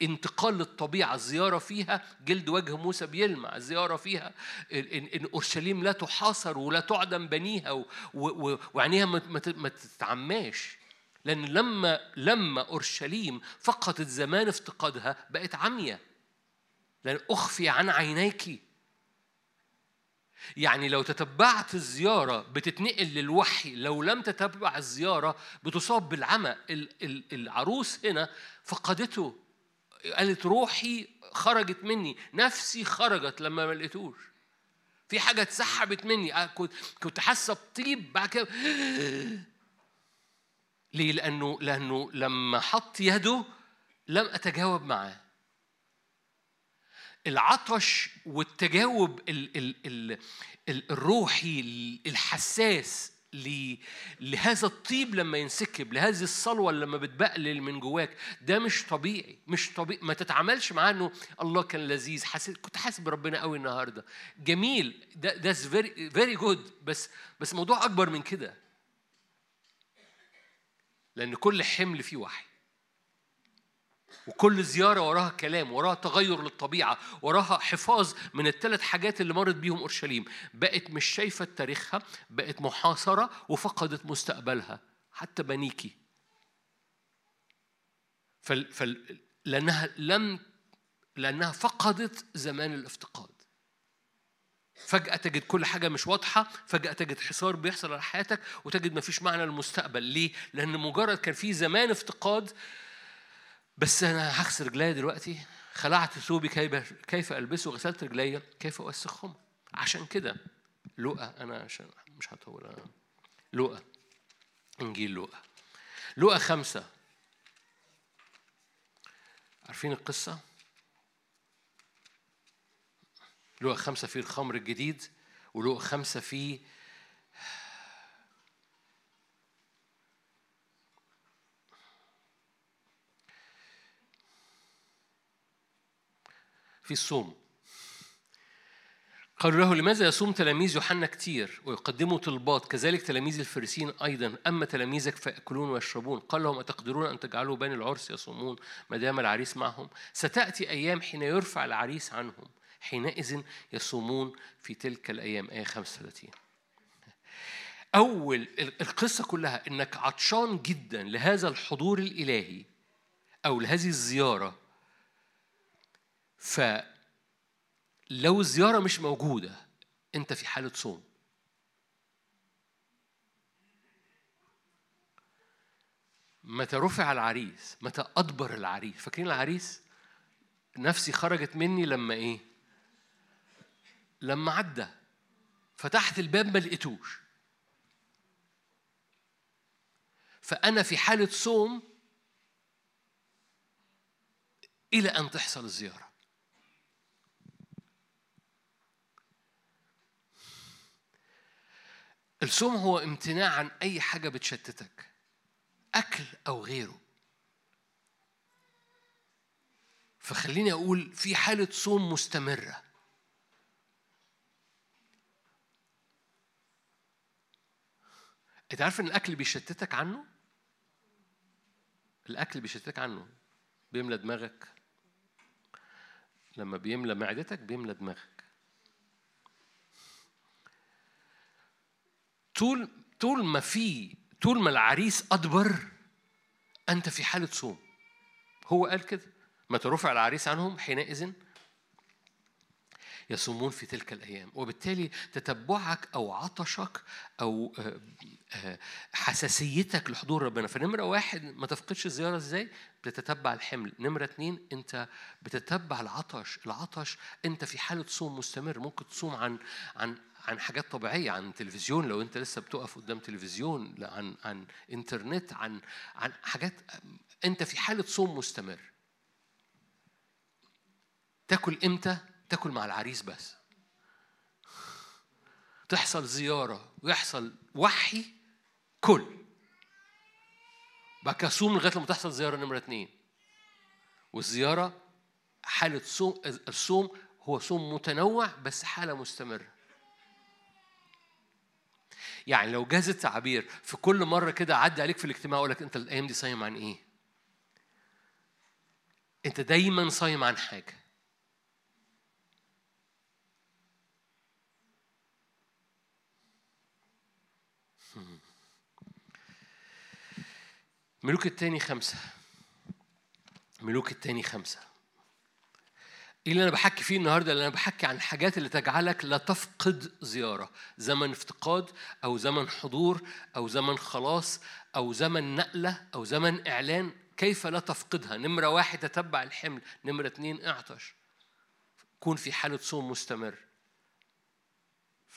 انتقال للطبيعة الزيارة فيها جلد وجه موسى بيلمع الزيارة فيها إن, أورشليم لا تحاصر ولا تعدم بنيها وعينيها ما تتعماش. لأن لما لما أورشليم فقدت زمان افتقادها بقت عمية لأن أخفي عن عينيك. يعني لو تتبعت الزيارة بتتنقل للوحي لو لم تتبع الزيارة بتصاب بالعمى. العروس هنا فقدته. قالت روحي خرجت مني نفسي خرجت لما ما لقيتوش. في حاجة اتسحبت مني. كنت كنت حاسة بطيب بعد كده <gasps> ليه؟ لأنه لأنه لما حط يده لم أتجاوب معاه. العطش والتجاوب ال ال ال الروحي الحساس لهذا الطيب لما ينسكب لهذه الصلوة لما بتبقلل من جواك. ده مش طبيعي مش طبيعي. ما تتعاملش معاه إنه الله كان لذيذ. حاسس كنت حاسس بربنا قوي النهارده. جميل. ده ده very very good بس بس موضوع أكبر من كده. لأن كل حمل فيه وحي. وكل زيارة وراها كلام وراها تغير للطبيعة وراها حفاظ من الثلاث حاجات اللي مرت بيهم أورشليم. بقت مش شايفة تاريخها بقت محاصرة وفقدت مستقبلها. حتى بنيكي. فل... فل... لأنها لم لأنها فقدت زمان الافتقاد. فجأة تجد كل حاجة مش واضحة فجأة تجد حصار بيحصل على حياتك وتجد مفيش معنى للمستقبل. ليه؟ لأن مجرد كان في زمان افتقاد بس أنا هغسل رجلي دلوقتي. خلعت ثوبي كيف ألبسه؟ غسلت رجلي كيف أوسخهم؟ عشان كده. لقى. أنا عشان مش هطول. أنا لقى. إنجيل لقى. لقى خمسة. عارفين القصة؟ لقى خمسة فيه الخمر الجديد ولقى خمسة فيه في الصوم. قالوا له لماذا يصوم تلاميذ يوحنا كتير ويقدموا طلبات؟ كذلك تلاميذ الفريسين أيضا. أما تلاميذك فيأكلون ويشربون. قال لهم أتقدرون أن تجعلوا بين العرس يصومون ما دام العريس معهم؟ ستأتي أيام حين يرفع العريس عنهم. حينئذ يصومون في تلك الأيام. آية 35 أول القصة كلها إنك عطشان جدا لهذا الحضور الإلهي أو لهذه الزيارة ف لو الزيارة مش موجودة أنت في حالة صوم. متى رفع العريس متى أدبر العريس. فاكرين العريس؟ نفسي خرجت مني لما إيه؟ لما عدى. فتحت الباب ما لقيتوش. فأنا في حالة صوم إلى أن تحصل الزيارة. الصوم هو امتناع عن أي حاجة بتشتتك أكل أو غيره. فخليني أقول في حالة صوم مستمرة. أنت عارف إن الأكل بيشتتك عنه؟ الأكل بيشتتك عنه. بيملى دماغك. لما بيملى معدتك بيملى دماغك. طول طول ما في طول ما العريس أدبر أنت في حالة صوم. هو قال كده. متى رفع العريس عنهم حينئذ يصومون في تلك الأيام. وبالتالي تتبعك أو عطشك أو آه، آه، حساسيتك لحضور ربنا. فنمرة واحد ما تفقدش الزيارة إزاي؟ بتتبع الحمل. نمرة اتنين أنت بتتبع العطش. العطش أنت في حالة صوم مستمر. ممكن تصوم عن عن عن حاجات طبيعية عن تلفزيون لو أنت لسه بتقف قدام تلفزيون عن عن إنترنت عن عن حاجات أنت في حالة صوم مستمر. تاكل إمتى؟ تاكل مع العريس بس. تحصل زيارة ويحصل وحي كل. كده صوم لغاية لما تحصل زيارة نمرة اتنين. والزيارة حالة صوم الصوم هو صوم متنوع بس حالة مستمرة. يعني لو جاز التعبير في كل مرة كده عدي عليك في الاجتماع أقول لك أنت الأيام دي صايم عن إيه؟ أنت دايما صايم عن حاجة. ملوك التاني خمسة. ملوك التاني خمسة. إيه اللي أنا بحكي فيه النهارده؟ اللي أنا بحكي عن الحاجات اللي تجعلك لا تفقد زيارة. زمن افتقاد أو زمن حضور أو زمن خلاص أو زمن نقلة أو زمن إعلان. كيف لا تفقدها؟ نمرة واحد تتبع الحمل نمرة اتنين أعطش. كون في حالة صوم مستمر.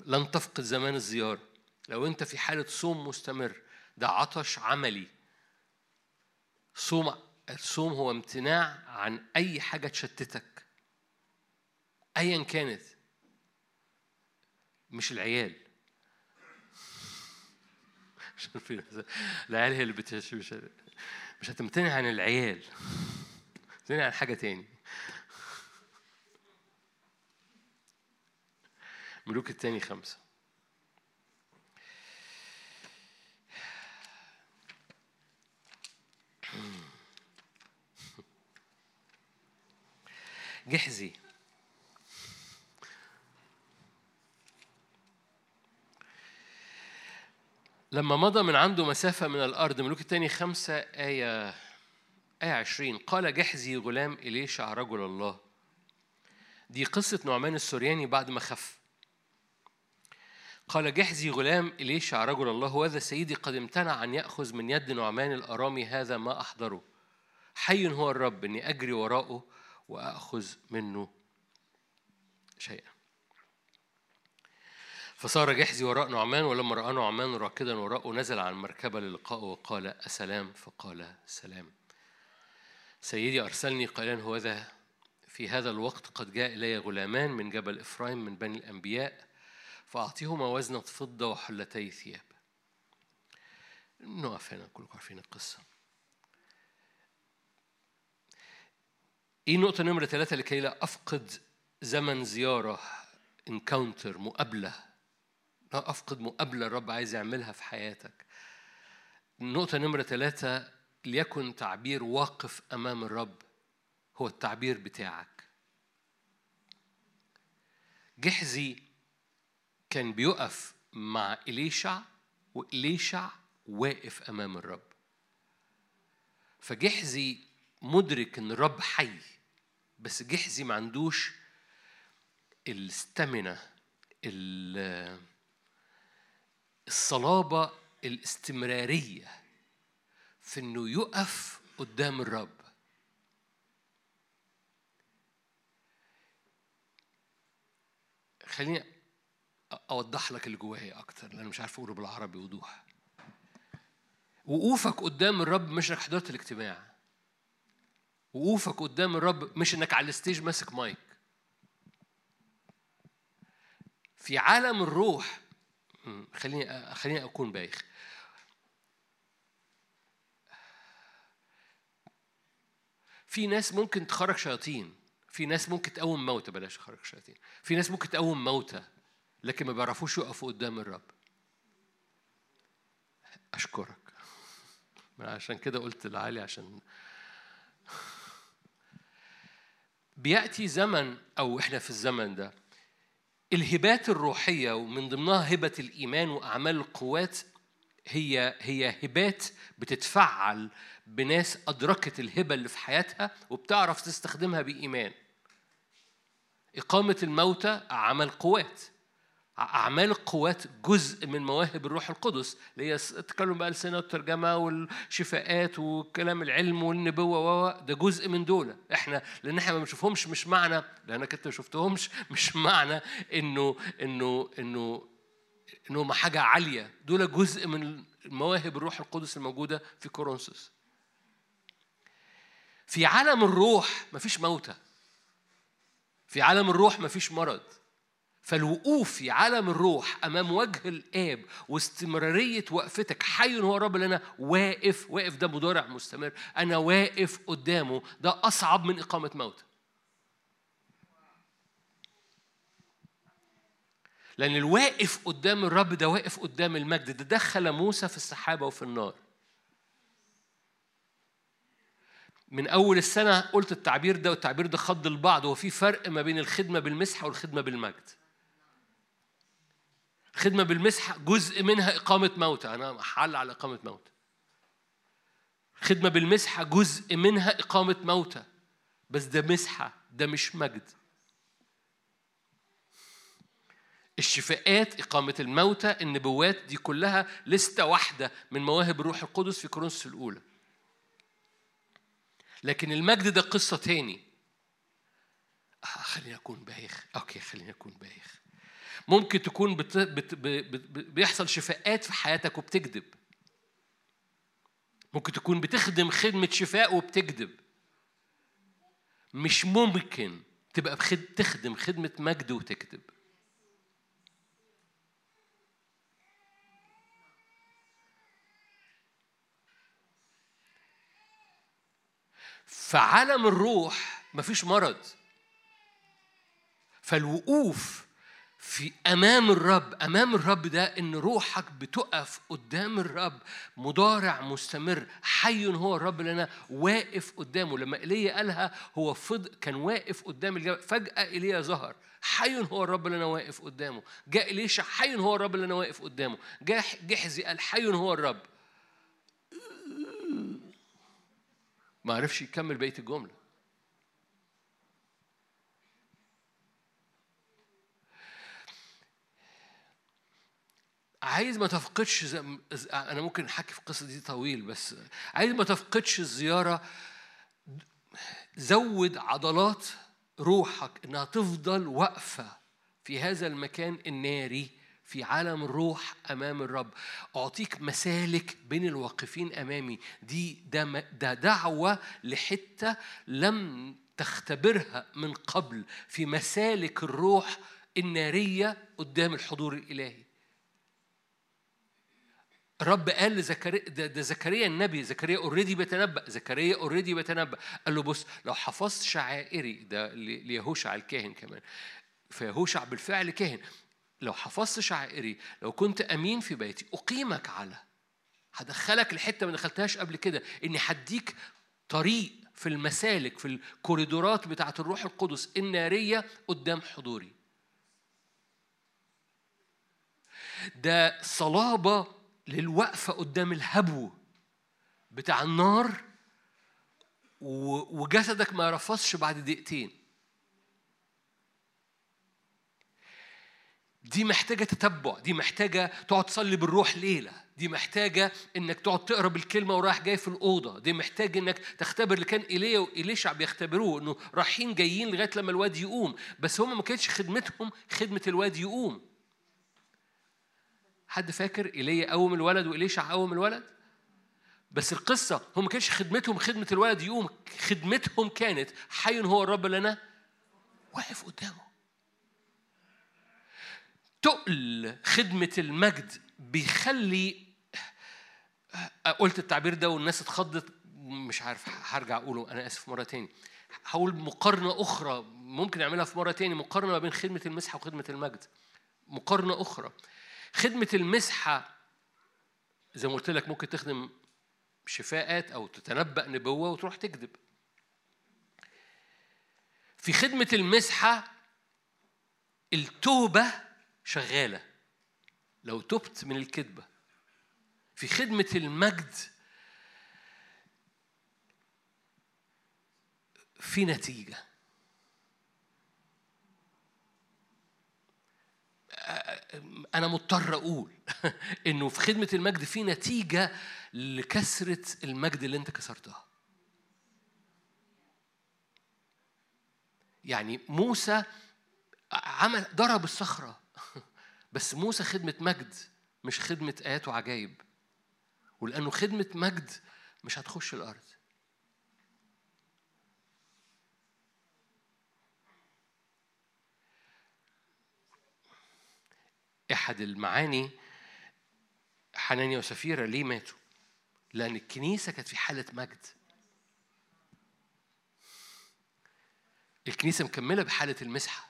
لن تفقد زمان الزيارة. لو أنت في حالة صوم مستمر ده عطش عملي. صوم الصوم هو امتناع عن أي حاجة تشتتك. ايا كانت. مش العيال. <laughs> العيال هي اللي مش هتمتنع عن العيال. تمتنع عن حاجة تاني. ملوك التاني خمسة. جحزي. لما مضى من عنده مسافة من الأرض ملوك الثاني خمسة آية آية عشرين قال جحزي غلام إليشع رجل الله. دي قصة نعمان السورياني بعد ما خف. قال جحزي غلام إليشع رجل الله وهذا سيدي قد امتنع أن يأخذ من يد نعمان الأرامي هذا ما أحضره. حي هو الرب إني أجري وراءه وأخذ منه شيئا. فصار جحزي وراء نعمان ولما رأى نعمان راكدا وراءه نزل عن المركبة للقائه وقال أسلام؟ فقال سلام. سيدي أرسلني قائلا هو ذا في هذا الوقت قد جاء إلي غلامان من جبل إفرايم من بني الأنبياء فأعطيهما وزنة فضة وحلتي ثياب. نقف هنا كلكم عارفين القصة. إيه النقطة نمرة ثلاثة لكي لا أفقد زمن زيارة انكاونتر مقابلة؟ أفقد مقابلة الرب عايز يعملها في حياتك. النقطة نمرة ثلاثة ليكن تعبير واقف أمام الرب هو التعبير بتاعك. جحزي كان بيقف مع إليشع وإليشع واقف أمام الرب. فجحزي مدرك إن الرب حي بس جحزي ما عندوش الستامنا الصلابة الاستمرارية في إنه يقف قدام الرب. خليني أوضح لك اللي جوايا أكتر لأن مش عارف أقوله بالعربي وضوح. وقوفك قدام الرب مش إنك حضرت الاجتماع. وقوفك قدام الرب مش إنك على الستيج ماسك مايك. في عالم الروح خليني خليني أكون بايخ. في ناس ممكن تخرج شياطين. في ناس ممكن تقوم موتى بلاش تخرج شياطين. في ناس ممكن تقوم موتى لكن ما بيعرفوش يقفوا قدام الرب. أشكرك. <laughs> عشان كده قلت لعلي عشان <laughs> بيأتي زمن أو إحنا في الزمن ده الهبات الروحية ومن ضمنها هبة الإيمان وأعمال القوات هي هي هبات بتتفعل بناس أدركت الهبة اللي في حياتها وبتعرف تستخدمها بإيمان. إقامة الموتى أعمال قوات. أعمال القوات جزء من مواهب الروح القدس اللي هي التكلم بألسنة والترجمة والشفاءات وكلام العلم والنبوة ده جزء من دول. إحنا لأن إحنا ما بنشوفهمش مش معنى لأنك أنت ما شفتهمش <laughs> مش معنى إنه إنه إنه إنهم حاجة عالية. دول جزء من مواهب الروح القدس الموجودة في كورنثوس. في عالم الروح مفيش موتى. في عالم الروح مفيش مرض. فالوقوف في عالم الروح أمام وجه الآب واستمرارية وقفتك حي هو الرب اللي أنا واقف واقف ده مضارع مستمر. أنا واقف قدامه ده أصعب من إقامة موت لأن الواقف قدام الرب ده واقف قدام المجد ده دخل موسى في السحابة وفي النار. من أول السنة قلت التعبير ده والتعبير ده خض البعض هو في فرق ما بين الخدمة بالمسحه والخدمة بالمجد. الخدمة بالمسحة جزء منها إقامة موتى أنا حل على إقامة موتى الخدمة بالمسحة جزء منها إقامة موتى بس ده مسحة ده مش مجد. الشفاءات إقامة الموتى النبوات دي كلها لستة واحدة من مواهب الروح القدس في كورنثوس الأولى. لكن المجد ده قصة تاني. آه خليني أكون بايخ. أوكي خليني أكون بايخ. ممكن تكون بت... بت... بت... بيحصل شفاءات في حياتك وبتكذب. ممكن تكون بتخدم خدمة شفاء وبتكذب. مش ممكن تبقى بخد... تخدم خدمة مجد وتكذب. فعالم الروح مفيش مرض. فالوقوف في أمام الرب أمام الرب ده إن روحك بتقف قدام الرب مضارع مستمر حي هو الرب أنا واقف قدامه. لما إيليا قالها هو فض كان واقف قدام الجبل فجأة إيليا ظهر حي هو الرب أنا واقف قدامه. جاء إليشع حي هو الرب أنا واقف قدامه. جاء جحزي قال حي هو الرب. ما عرفش يكمل بقية الجملة. عايز ما تفقدش زي... أنا ممكن أحكي في القصة دي طويل بس عايز ما تفقدش الزيارة. زود عضلات روحك إنها تفضل واقفة في هذا المكان الناري في عالم الروح أمام الرب. أعطيك مسالك بين الواقفين أمامي. دي ده ده دعوة لحتة لم تختبرها من قبل في مسالك الروح النارية قدام الحضور الإلهي. الرب قال لزكريا ده, ده زكريا النبي زكريا already بيتنبأ زكريا already بيتنبأ. قال له بص لو حفظت شعائري ده ليهوشع الكاهن كمان فيهوشع بالفعل كاهن. لو حفظت شعائري لو كنت أمين في بيتي أقيمك على هدخلك لحتة ما دخلتهاش قبل كده إني هديك طريق في المسالك في الكوريدورات بتاعة الروح القدس النارية قدام حضوري. ده صلابة للوقفة قدام الهبو بتاع النار وجسدك ما رفضش بعد دقيقتين. دي محتاجة تتبع دي محتاجة تقعد تصلي بالروح ليلة دي محتاجة إنك تقعد تقرأ بالكلمة ورايح جاي في الأوضة دي محتاج إنك تختبر اللي كان إيليا وإليشع بيختبروه إنه رايحين جايين لغاية لما الواد يقوم. بس هم ما كانتش خدمتهم خدمة الواد يقوم. حد فاكر إيليا قوم الولد وإليشع قوم الولد؟ بس القصة هم ما كانش خدمتهم خدمة الولد يقوم خدمتهم كانت حي هو الرب لنا واقف قدامه. تقل خدمة المجد بيخلي قلت التعبير ده والناس اتخضت مش عارف هرجع أقوله أنا آسف مرة تاني. هقول مقارنة أخرى ممكن أعملها في مرة تاني مقارنة ما بين خدمة المسحه وخدمة المجد. مقارنة أخرى. خدمة المسحة. زي ما قلت لك ممكن تخدم شفاءات أو تتنبأ نبوة وتروح تكذب. في خدمة المسحة التوبة شغالة. لو تبت من الكذبة. في خدمة المجد في نتيجة. أنا مضطر أقول <laughs> إنه في خدمة المجد في نتيجة لكسرة المجد اللي أنت كسرتها. يعني موسى عمل ضرب الصخرة. <laughs> بس موسى خدمة مجد مش خدمة آيات وعجائب. ولأنه خدمة مجد مش هتخش الأرض. أحد المعاني حنانيا وسفيرة ليه ماتوا؟ لأن الكنيسة كانت في حالة مجد. الكنيسة مكملة بحالة المسحة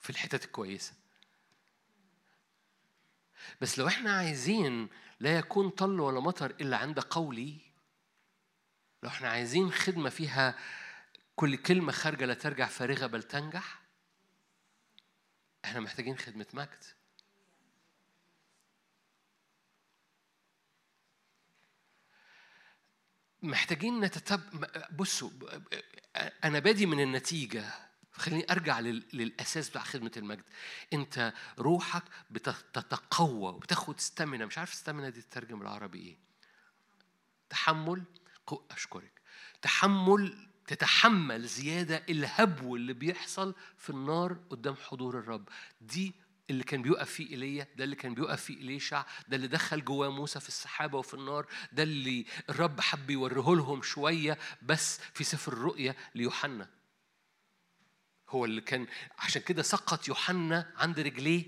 في الحتت الكويسة. بس لو إحنا عايزين لا يكون طل ولا مطر إلا عند قولي لو إحنا عايزين خدمة فيها كل كلمة خارجة لا ترجع فارغة بل تنجح إحنا محتاجين خدمة مجد. محتاجين نتتب بصوا أنا بادي من النتيجة خليني أرجع للأساس بتاع خدمة المجد. أنت روحك بتتقوى وبتاخد استامنا مش عارف استامنا دي تترجم بالعربي إيه. تحمل أشكرك. تحمل تتحمل زيادة الهبو اللي بيحصل في النار قدام حضور الرب. دي اللي كان بيقف فيه إيليا ده اللي كان بيقف فيه إليشع ده اللي دخل جواه موسى في السحابة وفي النار ده اللي الرب حب يوريه لهم شوية بس في سفر الرؤيا ليوحنا. هو اللي كان عشان كده سقط يوحنا عند رجليه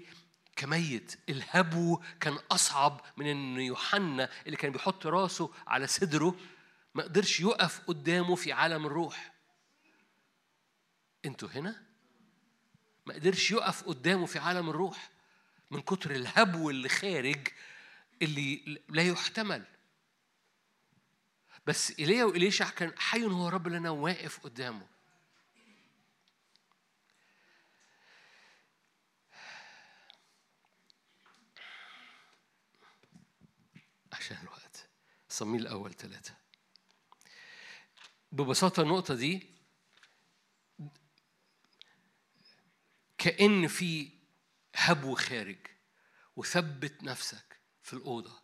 كميت. الهبو كان أصعب من إن يوحنا اللي كان بيحط راسه على صدره ما قدرش يقف قدامه في عالم الروح. أنتوا هنا؟ ما قدرش يقف قدامه في عالم الروح من كتر الهبو اللي خارج اللي لا يحتمل. بس إيليا وإليشع كان حي هو رب لنا واقف قدامه. عشان الوقت. صميل الأول ثلاثة ببساطة النقطة دي كأن في هبو خارج. وثبت نفسك في الأوضة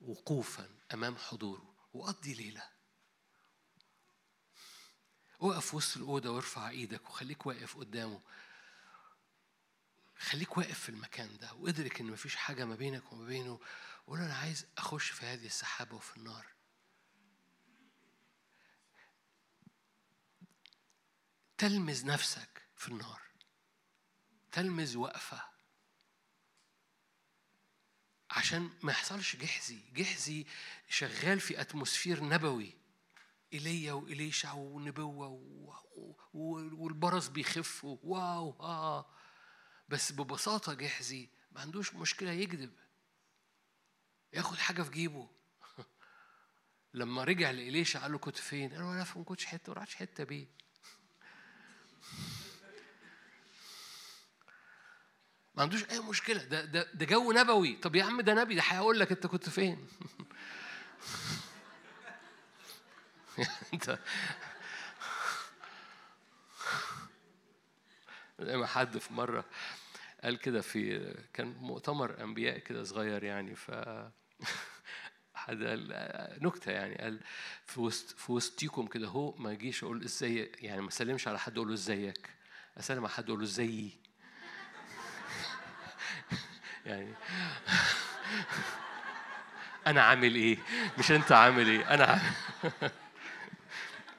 وقوفا أمام حضوره وقضي ليلة. وقف وسط الأوضة وارفع إيدك وخليك واقف قدامه. خليك واقف في المكان ده وادرك إن مفيش حاجة ما بينك وما بينه. قول أنا عايز أخش في هذه السحابة وفي النار. تلمز نفسك في النار. تلمز وقفة. عشان ما يحصلش جحزي. جحزي شغال في أتموسفير نبوي. إيليا وإليشع ونبوة والبرص بيخف واو آه بس ببساطة جحزي ما عندوش مشكلة يكذب. ياخد حاجة في جيبه. <laughs> لما رجع لإليشع قال له كنت فين؟ قال له أنا ما كنتش حتة ما حتة بيه. ما عندوش أي مشكلة. ده ده ده جو نبوي. طب يا عم ده نبي ده هيقول لك أنت كنت فين؟ <laughs> انت حد في مرة قال كده في كان مؤتمر أنبياء كده صغير يعني ف <laughs> حد قال نكتة يعني قال في وسط في وسطيكم كده هو ما اجيش أقول إزاي يعني ما اسلمش على حد أقول له إزيك. أسلم على حد أقول له ازيي يعني. <laughs> أنا عامل إيه؟ مش أنت عامل إيه؟ أنا عامل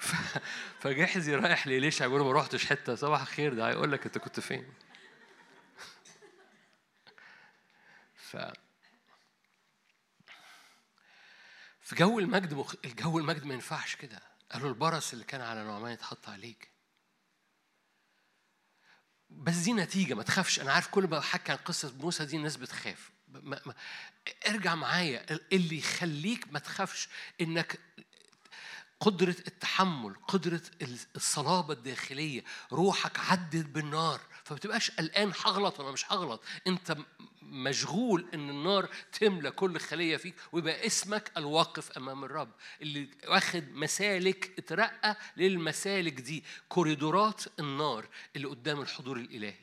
<laughs> فجحزي رايح لإليشع بيقول ما رحتش حتة. صباح الخير ده هيقول لك أنت كنت فين. <laughs> ف في جو المجد مخ... الجو المجد ما ينفعش كده. قالوا البرص اللي كان على نعمان يتحط عليك. بس دي نتيجة ما تخافش. أنا عارف كل ما بحكي عن قصة موسى دي الناس بتخاف. ما ما ارجع معايا. اللي يخليك ما تخافش إنك قدرة التحمل قدرة الصلابة الداخلية روحك عدت بالنار فما تبقاش قلقان هغلط ولا مش هغلط؟ انت مشغول إن النار تملى كل خلية فيك ويبقى اسمك الواقف أمام الرب اللي واخد مسالك اترقى للمسالك دي كوريدورات النار اللي قدام الحضور الإلهي.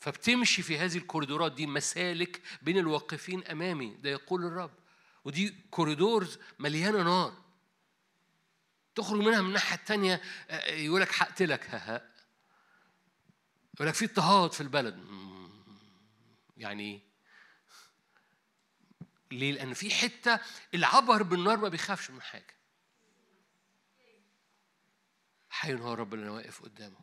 فبتمشي في هذه الكوريدورات دي مسالك بين الواقفين أمامي ده يقول الرب. ودي كوريدورز مليانة نار. تخرج منها من الناحية الثانية آه، يقول لك هقتلك ها ها يقول لك في اضطهاد في البلد يعني؟ ليه؟ لأن في حتة اللي عبر بالنار ما بيخافش من حاجة. حي هو رب اللي أنا واقف قدامه.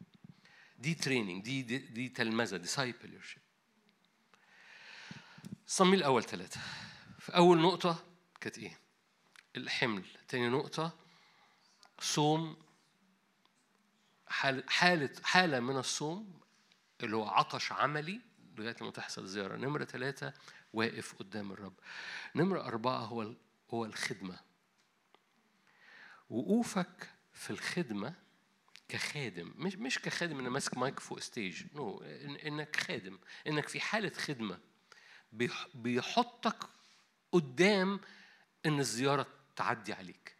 دي training دي دي, دي تلمذة discipleship. صموئيل الأول ثلاثة. في أول نقطة كانت إيه؟ الحمل. تاني نقطة صوم حالة حالة من الصوم اللي هو عطش عملي لغاية لما تحصل زيارة. نمرة ثلاثة واقف قدام الرب. نمرة أربعة هو هو الخدمة. وقوفك في الخدمة كخادم. مش مش كخادم إنك ماسك مايك فوق stage no no. إنك خادم. إنك في حالة خدمة بيحطك قدام إن الزيارة تعدي عليك.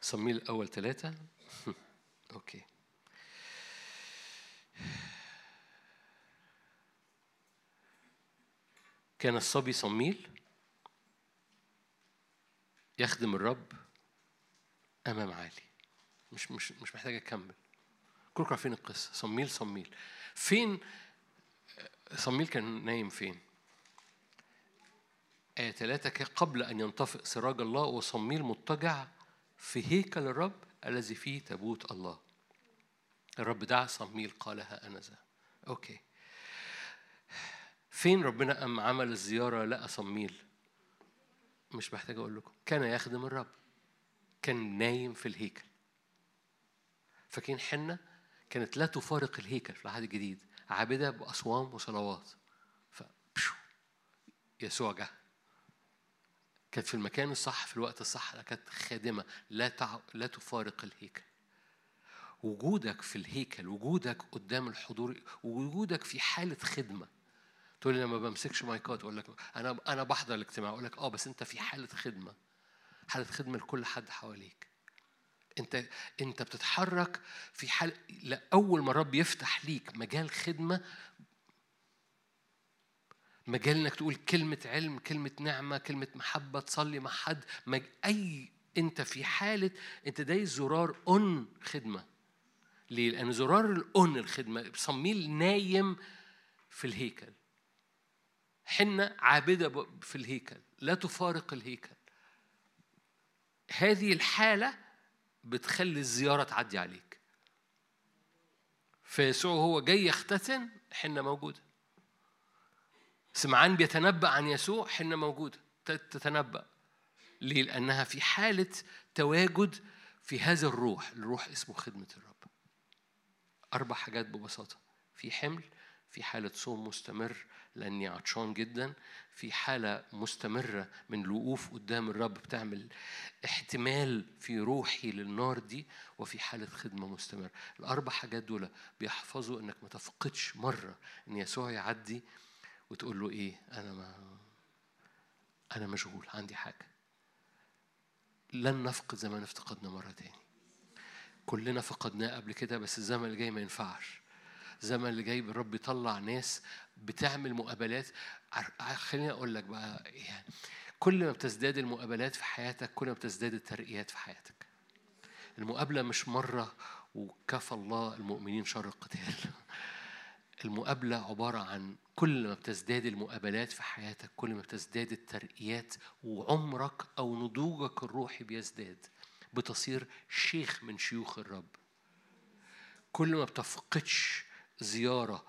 صميل الأول ثلاثة. <laughs> أوكي. كان الصبي صميل. يخدم الرب أمام عالي. مش مش مش محتاج أكمل. كلكم عارفين القصة؟ صميل صميل. فين صموئيل كان نايم فين؟ آية ثلاثة قبل أن ينطفئ سراج الله وصموئيل مضطجع في هيكل الرب الذي فيه تابوت الله. الرب دعا صموئيل قال هأنذا okay. فين ربنا لما عمل الزيارة لقى صموئيل؟ مش محتاج أقول لكم. كان يخدم الرب. كان نايم في الهيكل. فاكرين حنة كانت لا تفارق الهيكل في العهد الجديد. عابدة بأصوام وصلوات. ف يسوع جه. كانت في المكان الصح في الوقت الصح كانت خادمة. لا تع... لا تفارق الهيكل. وجودك في الهيكل وجودك قدام الحضور وجودك في حالة خدمة. تقول لي ما بمسكش مايكات أقول لك أنا أنا بحضر الاجتماع أقول لك آه بس أنت في حالة خدمة. حالة خدمة لكل حد حواليك. أنت أنت بتتحرك في حال لأول ما الرب يفتح ليك مجال خدمة مجال إنك تقول كلمة علم كلمة نعمة كلمة محبة تصلي مع حد مج... أي أنت في حالة أنت دايس زرار أون خدمة. ليه؟ لأن زرار الأون الخدمة صميل نايم في الهيكل. حنة عابدة في الهيكل. لا تفارق الهيكل. هذه الحالة بتخلي الزيارة تعدي عليك. فيسوع هو جاي يختتن حنة موجودة. سمعان بيتنبأ عن يسوع حنة موجودة تتنبأ. ليه؟ لأنها في حالة تواجد في هذا الروح. الروح اسمه خدمة الرب. أربع حاجات ببساطة. في حمل في حالة صوم مستمر لأني عطشان جدا. في حالة مستمرة من الوقوف قدام الرب بتعمل احتمال في روحي للنار دي وفي حالة خدمة مستمرة. الأربع حاجات دول بيحفظوا إنك ما تفقدش مرة إن يسوع يعدي وتقول له إيه؟ أنا ما أنا مشغول عندي حاجة. لن نفقد زي ما افتقدنا مرة تاني. كلنا فقدناه قبل كده بس الزمن اللي جاي ما ينفعش. الزمن اللي جاي الرب يطلع ناس بتعمل مقابلات. خليني أقول لك بقى يعني كل ما بتزداد المقابلات في حياتك كل ما بتزداد الترقيات في حياتك. المقابلة مش مرة وكفى الله المؤمنين شر القتال. المقابلة عبارة عن كل ما بتزداد المقابلات في حياتك كل ما بتزداد الترقيات وعمرك أو نضوجك الروحي بيزداد بتصير شيخ من شيوخ الرب. كل ما بتفقدش زيارة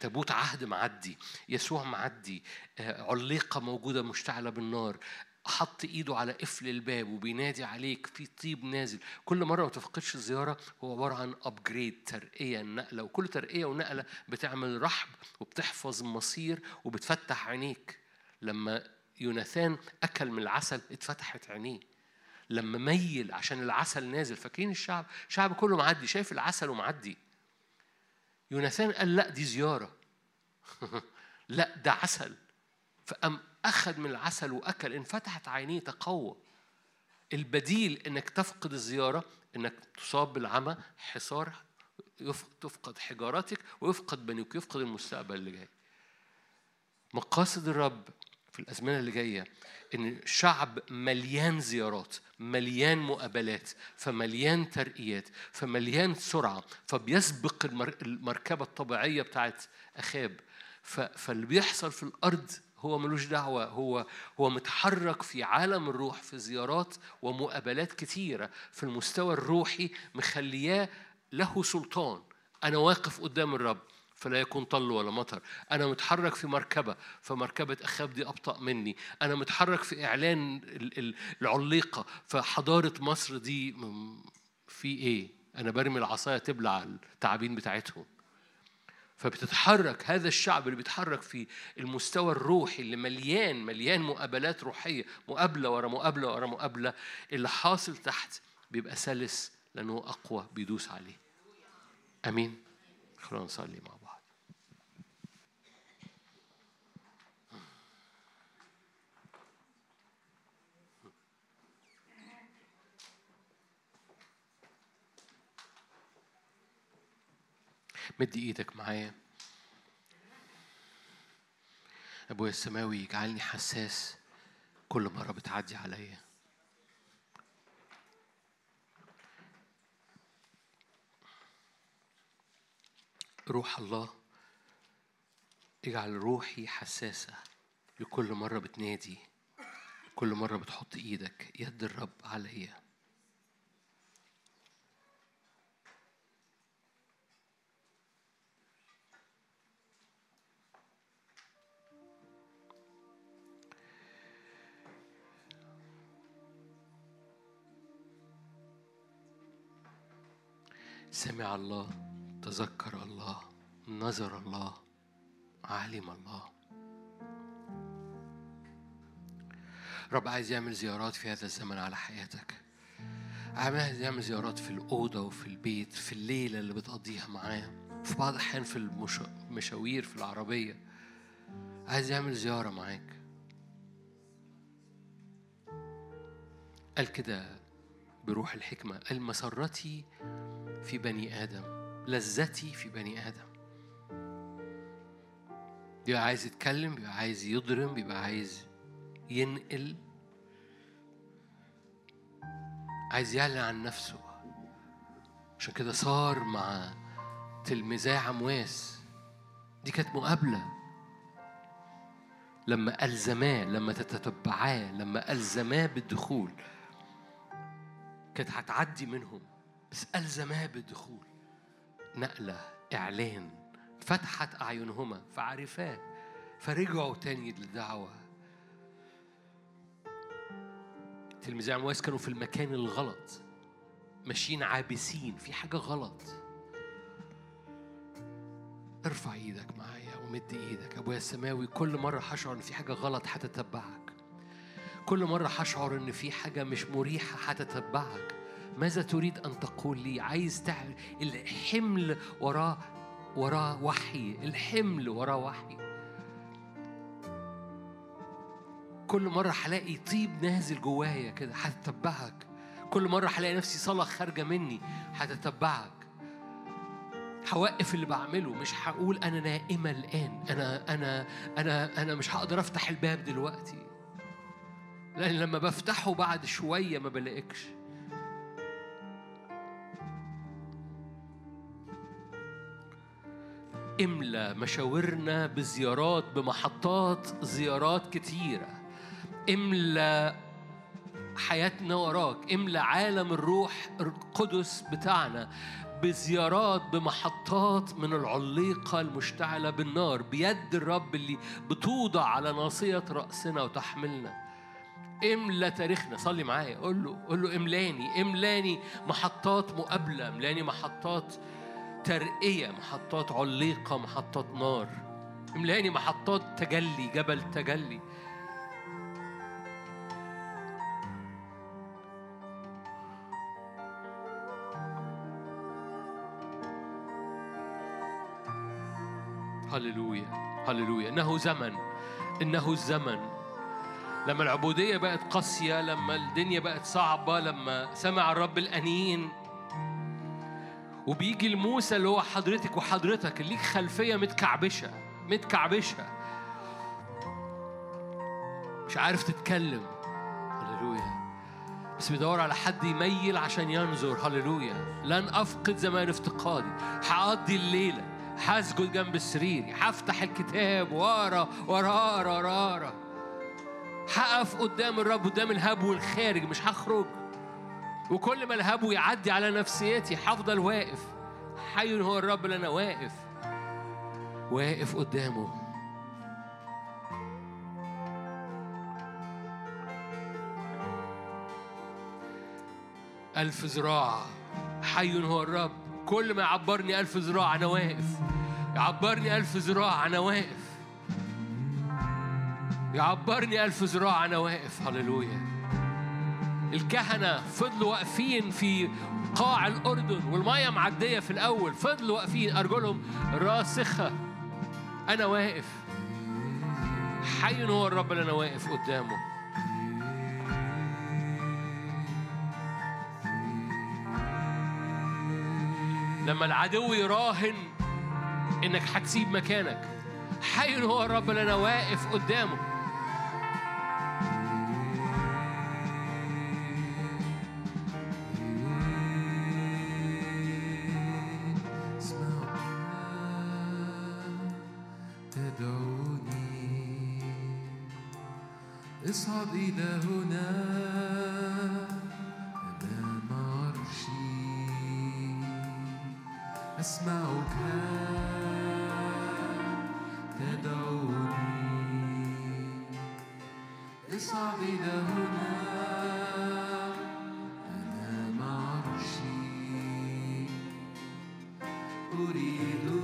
تابوت عهد معدي يسوع معدي عليقة موجودة مشتعلة بالنار حط إيده على قفل الباب وبينادي عليك في طيب نازل. كل مرة ما تفقدش الزيارة هو عبارة عن ابجريد ترقية نقلة. وكل ترقية ونقلة بتعمل رحب وبتحفظ مصير وبتفتح عينيك. لما يوناثان أكل من العسل اتفتحت عينيه. لما ميل عشان العسل نازل فاكرين الشعب؟ الشعب كله معدي شايف العسل ومعدي. يوناثان قال لا دي زيارة. <laughs> لا ده عسل. فقام أخذ من العسل وأكل. انفتحت عينيه تقوى. البديل إنك تفقد الزيارة إنك تصاب بالعمى حصار تفقد حجاراتك ويفقد بنيك يفقد المستقبل اللي جاي. مقاصد الرب في الأزمنة اللي جاية إن الشعب مليان زيارات مليان مقابلات فمليان ترقيات فمليان سرعة فبيسبق المركبة الطبيعية بتاعت أخاب. فاللي بيحصل في الأرض هو ملوش دعوة هو هو متحرك في عالم الروح في زيارات ومقابلات كتيرة في المستوى الروحي مخلياه له سلطان. أنا واقف قدام الرب فلا يكون طل ولا مطر. أنا متحرك في مركبة فمركبة أخاب دي أبطأ مني. أنا متحرك في إعلان العليقة فحضارة مصر دي في إيه؟ أنا برمي العصاية تبلع التعابين بتاعتهم. فبتتحرك هذا الشعب اللي بيتحرك في المستوى الروحي اللي مليان مليان مقابلات روحية مقابلة ورا مقابلة ورا مقابلة اللي حاصل تحت بيبقى سلس لأنه أقوى بيدوس عليه. أمين. خلونا نصلي مع بعض. مد إيدك معايا. أبويا السماوي اجعلني حساس كل مرة بتعدي عليا. روح الله اجعل روحي حساسة لكل مرة بتنادي كل مرة بتحط إيدك يد الرب عليا. سمع الله تذكر الله نظر الله علم الله. رب عايز يعمل زيارات في هذا الزمن على حياتك. عايز يعمل زيارات في الأوضة وفي البيت في الليلة اللي بتقضيها معاه في بعض الأحيان في المشاوير في العربية. عايز يعمل زيارة معاك. قال كده بروح الحكمة. قال مسرتي في بني آدم لذتي في بني آدم. بيبقى عايز يتكلم بيبقى عايز يضرم بيبقى عايز ينقل. عايز يعلن عن نفسه. عشان كده صار مع تلميذي عمواس. دي كانت مقابلة. لما ألزماه لما تتتبعاه لما ألزماه بالدخول كانت هتعدي منهم. بس ألزماه بالدخول. نقلة إعلان فتحت أعينهما فعرفاه فرجعوا تاني للدعوة. تلميذي عمواس كانوا في المكان الغلط. ماشيين عابسين في حاجة غلط. ارفع إيدك معايا ومد إيدك. أبويا السماوي كل مرة هشعر إن في حاجة غلط هتتبعك. كل مرة هشعر إن في حاجة مش مريحة هتتبعك. ماذا تريد أن تقول لي؟ عايز تعمل الحمل وراه وراه وحي الحمل وراه وحي. كل مرة هلاقي طيب نازل جوايا كده هتتبعك. كل مرة هلاقي نفسي صلاة خارجة مني هتتبعك. هوقف اللي بعمله مش هقول أنا نائمة الآن أنا أنا أنا أنا مش هقدر أفتح الباب دلوقتي. لأن لما بفتحه بعد شوية ما بلاقيكش. املى مشاورنا بزيارات بمحطات زيارات كتيرة. املى حياتنا وراك. املى عالم الروح القدس بتاعنا بزيارات بمحطات من العليقة المشتعلة بالنار. بيد الرب اللي بتوضع على ناصية رأسنا وتحملنا. املى تاريخنا. صلي معايا. قول له قول له املاني. املاني محطات مقابلة. املاني محطات ترقية محطات عليقة محطات نار. املأني محطات تجلي جبل تجلي. هللويا هللويا. إنه زمن إنه الزمن لما العبودية بقت قاسية لما الدنيا بقت صعبة لما سمع الرب الأنين وبيجي لموسى اللي هو حضرتك وحضرتك اللي ليك خلفية متكعبشة متكعبشة. مش عارف تتكلم. هللويا. بس بيدور على حد يميل عشان ينظر. هللويا. لن أفقد زمان افتقادي. هقضي الليلة. هسجد جنب السرير هفتح الكتاب. ورا ورا ورا هقف قدام الرب قدام الهبو الخارج. مش هخرج. وكل ما الهبو يعدي على نفسيتي هفضل واقف. حي هو الرب اللي أنا واقف. واقف قدامه. ألف ذراع. حي هو الرب. كل ما يعبرني ألف ذراع أنا واقف. يعبرني ألف ذراع أنا واقف. يعبرني ألف ذراع أنا واقف. هللويا. الكهنة فضلوا واقفين في قاع الأردن والمية معدية في الأول فضلوا واقفين أرجلهم راسخة. أنا واقف. حي هو الرب اللي أنا واقف قدامه. لما العدو يراهن إنك هتسيب مكانك حي هو الرب اللي أنا واقف قدامه. إلى هنا أسمعك تدعوني. اصعد إلى هنا أريد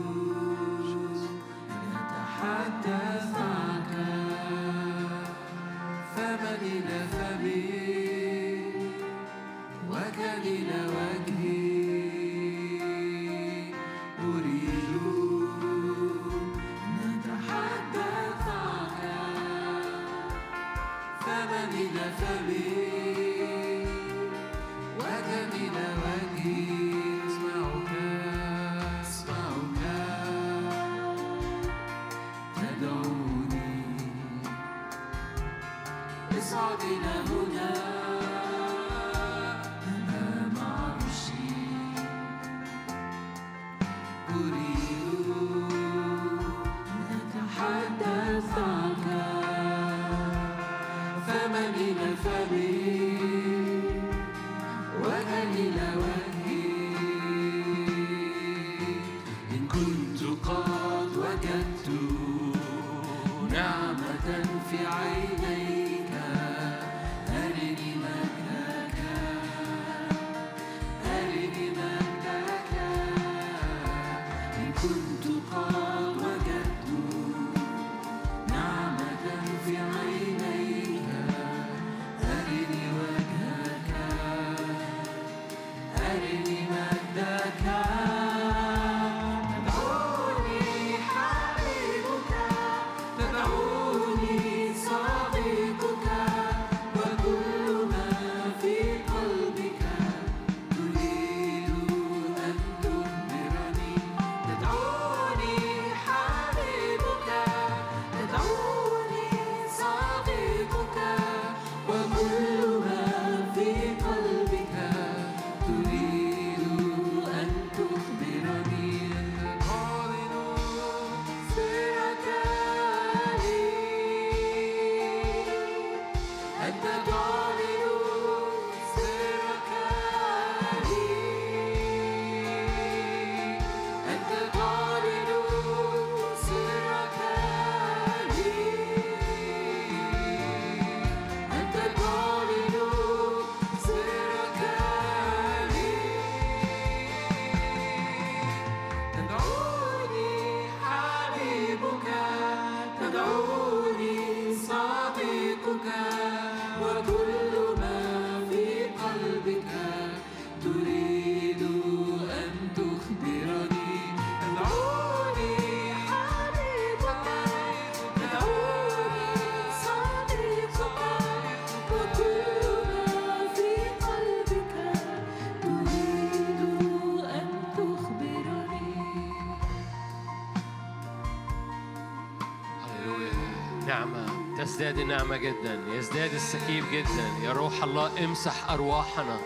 النعمة جدا يزداد السكيب جدا يا روح الله امسح أرواحنا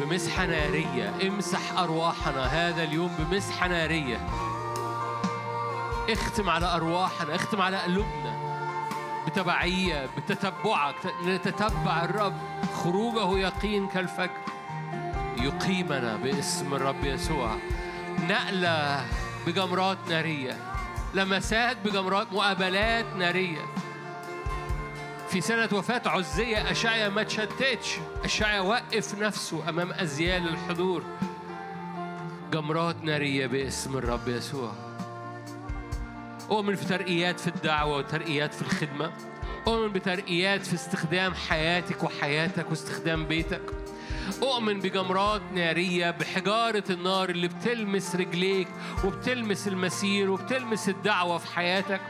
بمسحة نارية امسح أرواحنا هذا اليوم بمسحة نارية. اختم على أرواحنا اختم على قلوبنا بتبعية بتتبعك نتتبع الرب. خروجه يقين كالفجر يقيمنا باسم الرب يسوع. نقلة بجمرات نارية لمسات بجمرات مقابلات نارية. في سنة وفاة عزية أشعيا ما تشتتش. أشعيا وقف نفسه أمام أزيال الحضور. جمرات نارية باسم الرب يسوع. أؤمن في ترقيات في الدعوة وترقيات في الخدمة. أؤمن بترقيات في استخدام حياتك وحياتك واستخدام بيتك. أؤمن بجمرات نارية بحجارة النار اللي بتلمس رجليك وبتلمس المسير وبتلمس الدعوة في حياتك.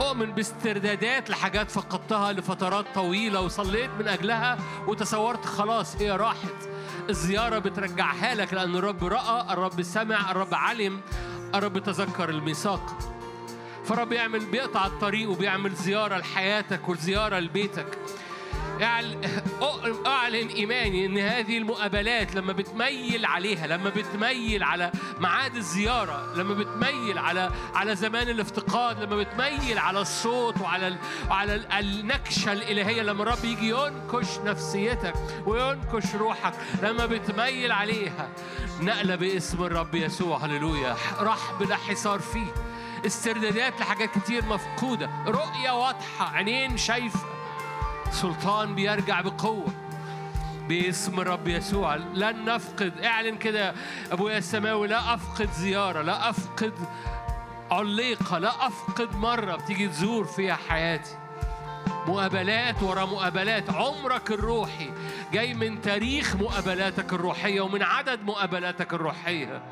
أؤمن باستردادات لحاجات فقدتها لفترات طويلة وصليت من أجلها وتصورت خلاص هي راحت. الزيارة بترجعها لك لأن الرب رأى الرب سمع الرب علم الرب تذكر الميثاق. فرب يعمل بيقطع الطريق وبيعمل زيارة لحياتك وزيارة لبيتك. <laughs> أعلن إيماني إن هذه المقابلات لما بتميل عليها لما بتميل على ميعاد الزيارة لما بتميل على على زمان الافتقاد لما بتميل على الصوت وعلى ال- النكشة الإلهية لما الرب يجي ينكش نفسيتك وينكش روحك لما بتميل عليها. نقلة باسم الرب يسوع هللويا. رحب لا حصار فيه. استردادات لحاجات كتير مفقودة. رؤية واضحة عينين شايفة. سلطان بيرجع بقوة. باسم الرب يسوع. لن نفقد اعلن كده ابويا السماوي لا أفقد زيارة لا أفقد عليقة لا أفقد مرة بتيجي تزور فيها حياتي. مقابلات ورا مقابلات عمرك الروحي جاي من تاريخ مقابلاتك الروحية ومن عدد مقابلاتك الروحية.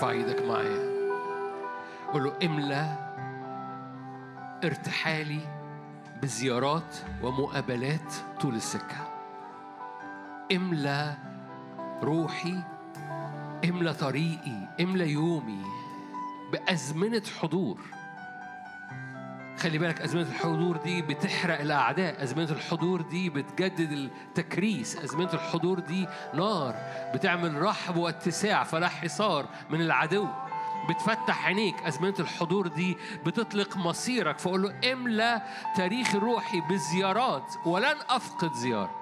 ارفع إيدك معايا. قول له املأ ارتحالي بزيارات ومقابلات طول السكة. املأ روحي املأ طريقي املأ يومي بأزمنة حضور. خلي بالك أزمنة الحضور دي بتحرق الأعداء أزمنة الحضور دي بتجدد التكريس أزمنة الحضور دي نار بتعمل رحب واتساع فلا حصار من العدو. بتفتح عينيك أزمنة الحضور دي بتطلق مصيرك فقول له املى تاريخ روحي بزيارات ولن أفقد زيارة.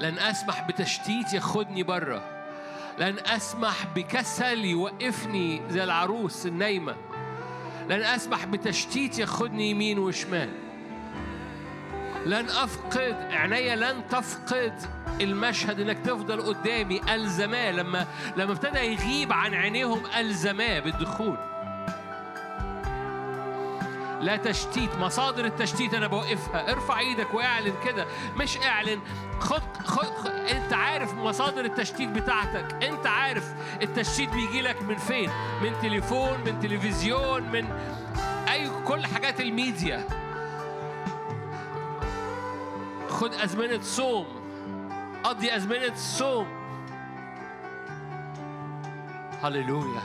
لن أسمح بتشتيت ياخدني بره لن أسمح بكسل يوقفني زي العروس النايمة. لن أسمح بتشتيت ياخدني يمين وشمال. لن أفقد عينيا لن تفقد المشهد إنك تفضل قدامي ألزماه. لما لما ابتدى يغيب عن عينيهم ألزماه بالدخول. لا تشتيت مصادر التشتيت أنا بوقفها. ارفع إيدك واعلن كده. مش اعلن خد, خد, أنت عارف مصادر التشتيت بتاعتك. أنت عارف التشتيت بيجي لك من فين؟ من تليفون من تلفزيون من أي كل حاجات الميديا. خد ازمنه صوم. قضي ازمنه صوم. هللويا.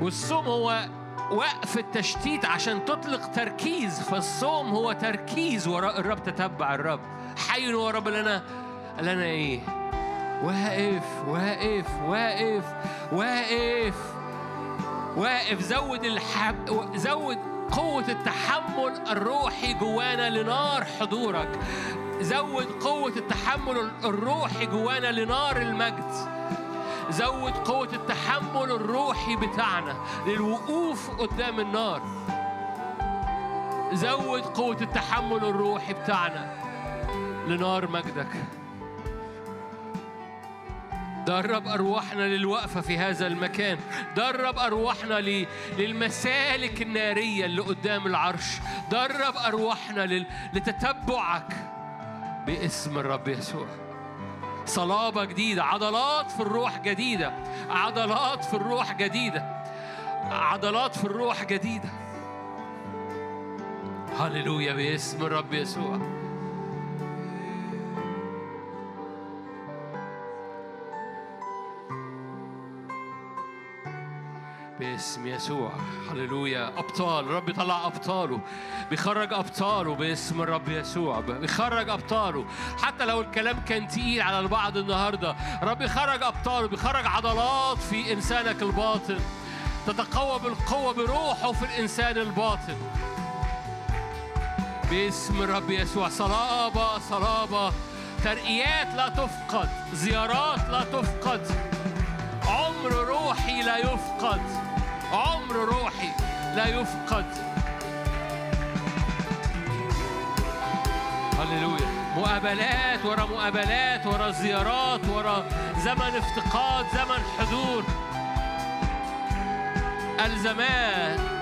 والصوم هو وقف التشتيت عشان تطلق تركيز فالصوم هو تركيز وراء الرب تتبع الرب. حي هو الرب لنا لنا إيه؟ واقف واقف واقف واقف واقف. زود الحب زود قوة التحمل الروحي جوانا لنار حضورك. زود قوة التحمل الروحي جوانا لنار المجد. زود قوة التحمل الروحي بتاعنا للوقوف قدام النار. زود قوة التحمل الروحي بتاعنا لنار مجدك. درب أرواحنا للوقفة في هذا المكان. درب أرواحنا للمسالك النارية اللي قدام العرش. درب أرواحنا لتتبعك باسم الرب يسوع. صلابة جديدة عضلات في الروح جديدة عضلات في الروح جديدة عضلات في الروح جديدة. هللويا باسم الرب يسوع. باسم يسوع. هللويا. أبطال. الرب يطلع أبطاله. بيخرج أبطاله باسم الرب يسوع. بيخرج أبطاله. حتى لو الكلام كان تقيل على البعض النهارده الرب يخرج أبطاله. بيخرج عضلات في إنسانك الباطن. تتقوى بالقوة بروحه في الإنسان الباطن. باسم الرب يسوع. صلابة صلابة. ترقيات لا تفقد. زيارات لا تفقد. عمر روحي لا يفقد. عمر روحي لا يفقد. هللويا. مقابلات ورا مقابلات ورا زيارات ورا زمن افتقاد زمن حضور. الزمان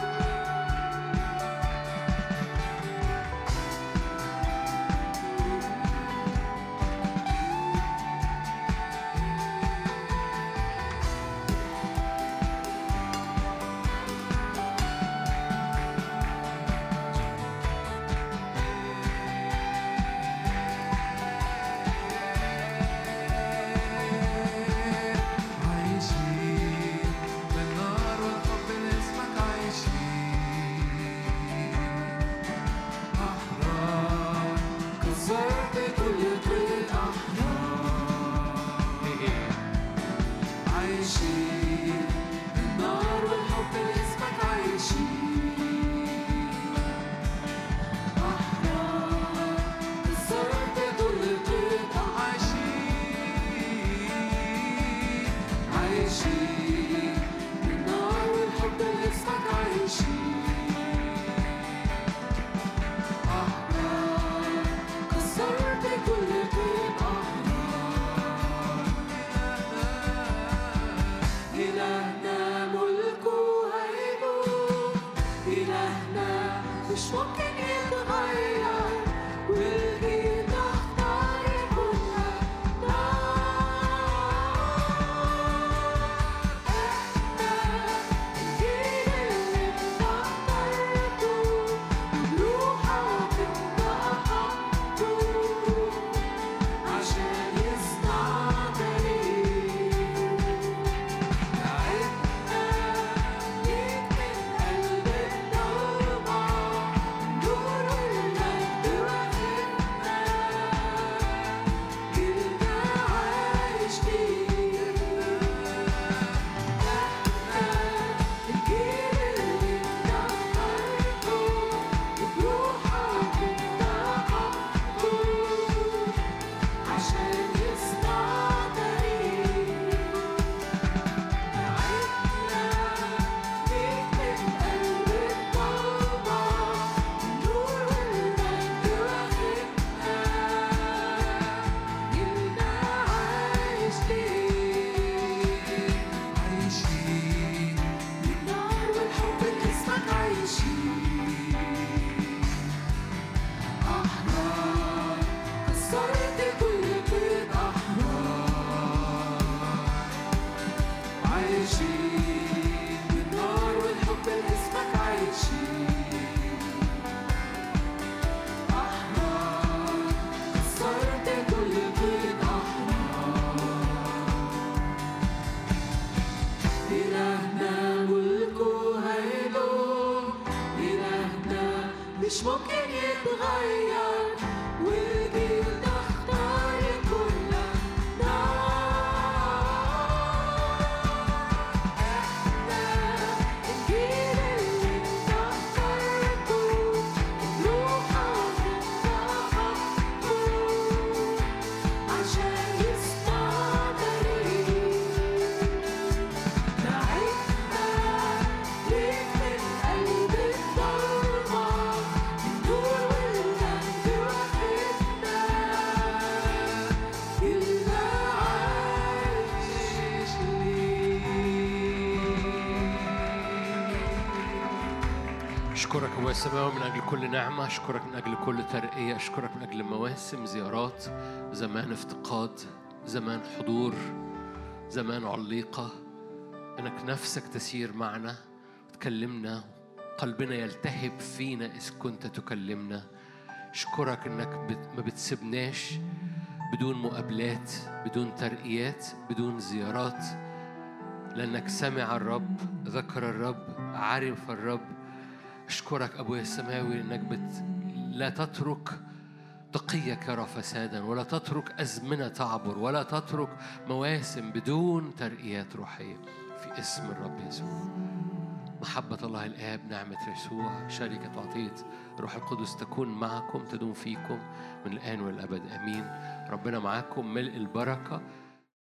نعمة أشكرك من أجل كل ترقية أشكرك من أجل مواسم زيارات زمان افتقاد زمان حضور زمان عليقة. أنك نفسك تسير معنا وتكلمنا قلبنا يلتهب فينا إذ كنت تكلمنا. أشكرك أنك ما بتسيبناش بدون مقابلات بدون ترقيات بدون زيارات. لأنك سمع الرب ذكر الرب عرف الرب. أشكرك أبويا السماوي إنك بت لا تترك تقيك يرى فسادا ولا تترك أزمنة تعبر ولا تترك مواسم بدون ترقيات روحية. في اسم الرب يسوع. محبة الله الآب نعمة يسوع شركة وعطية روح القدس تكون معكم تدوم فيكم من الآن والأبد آمين. ربنا معاكم ملء البركة.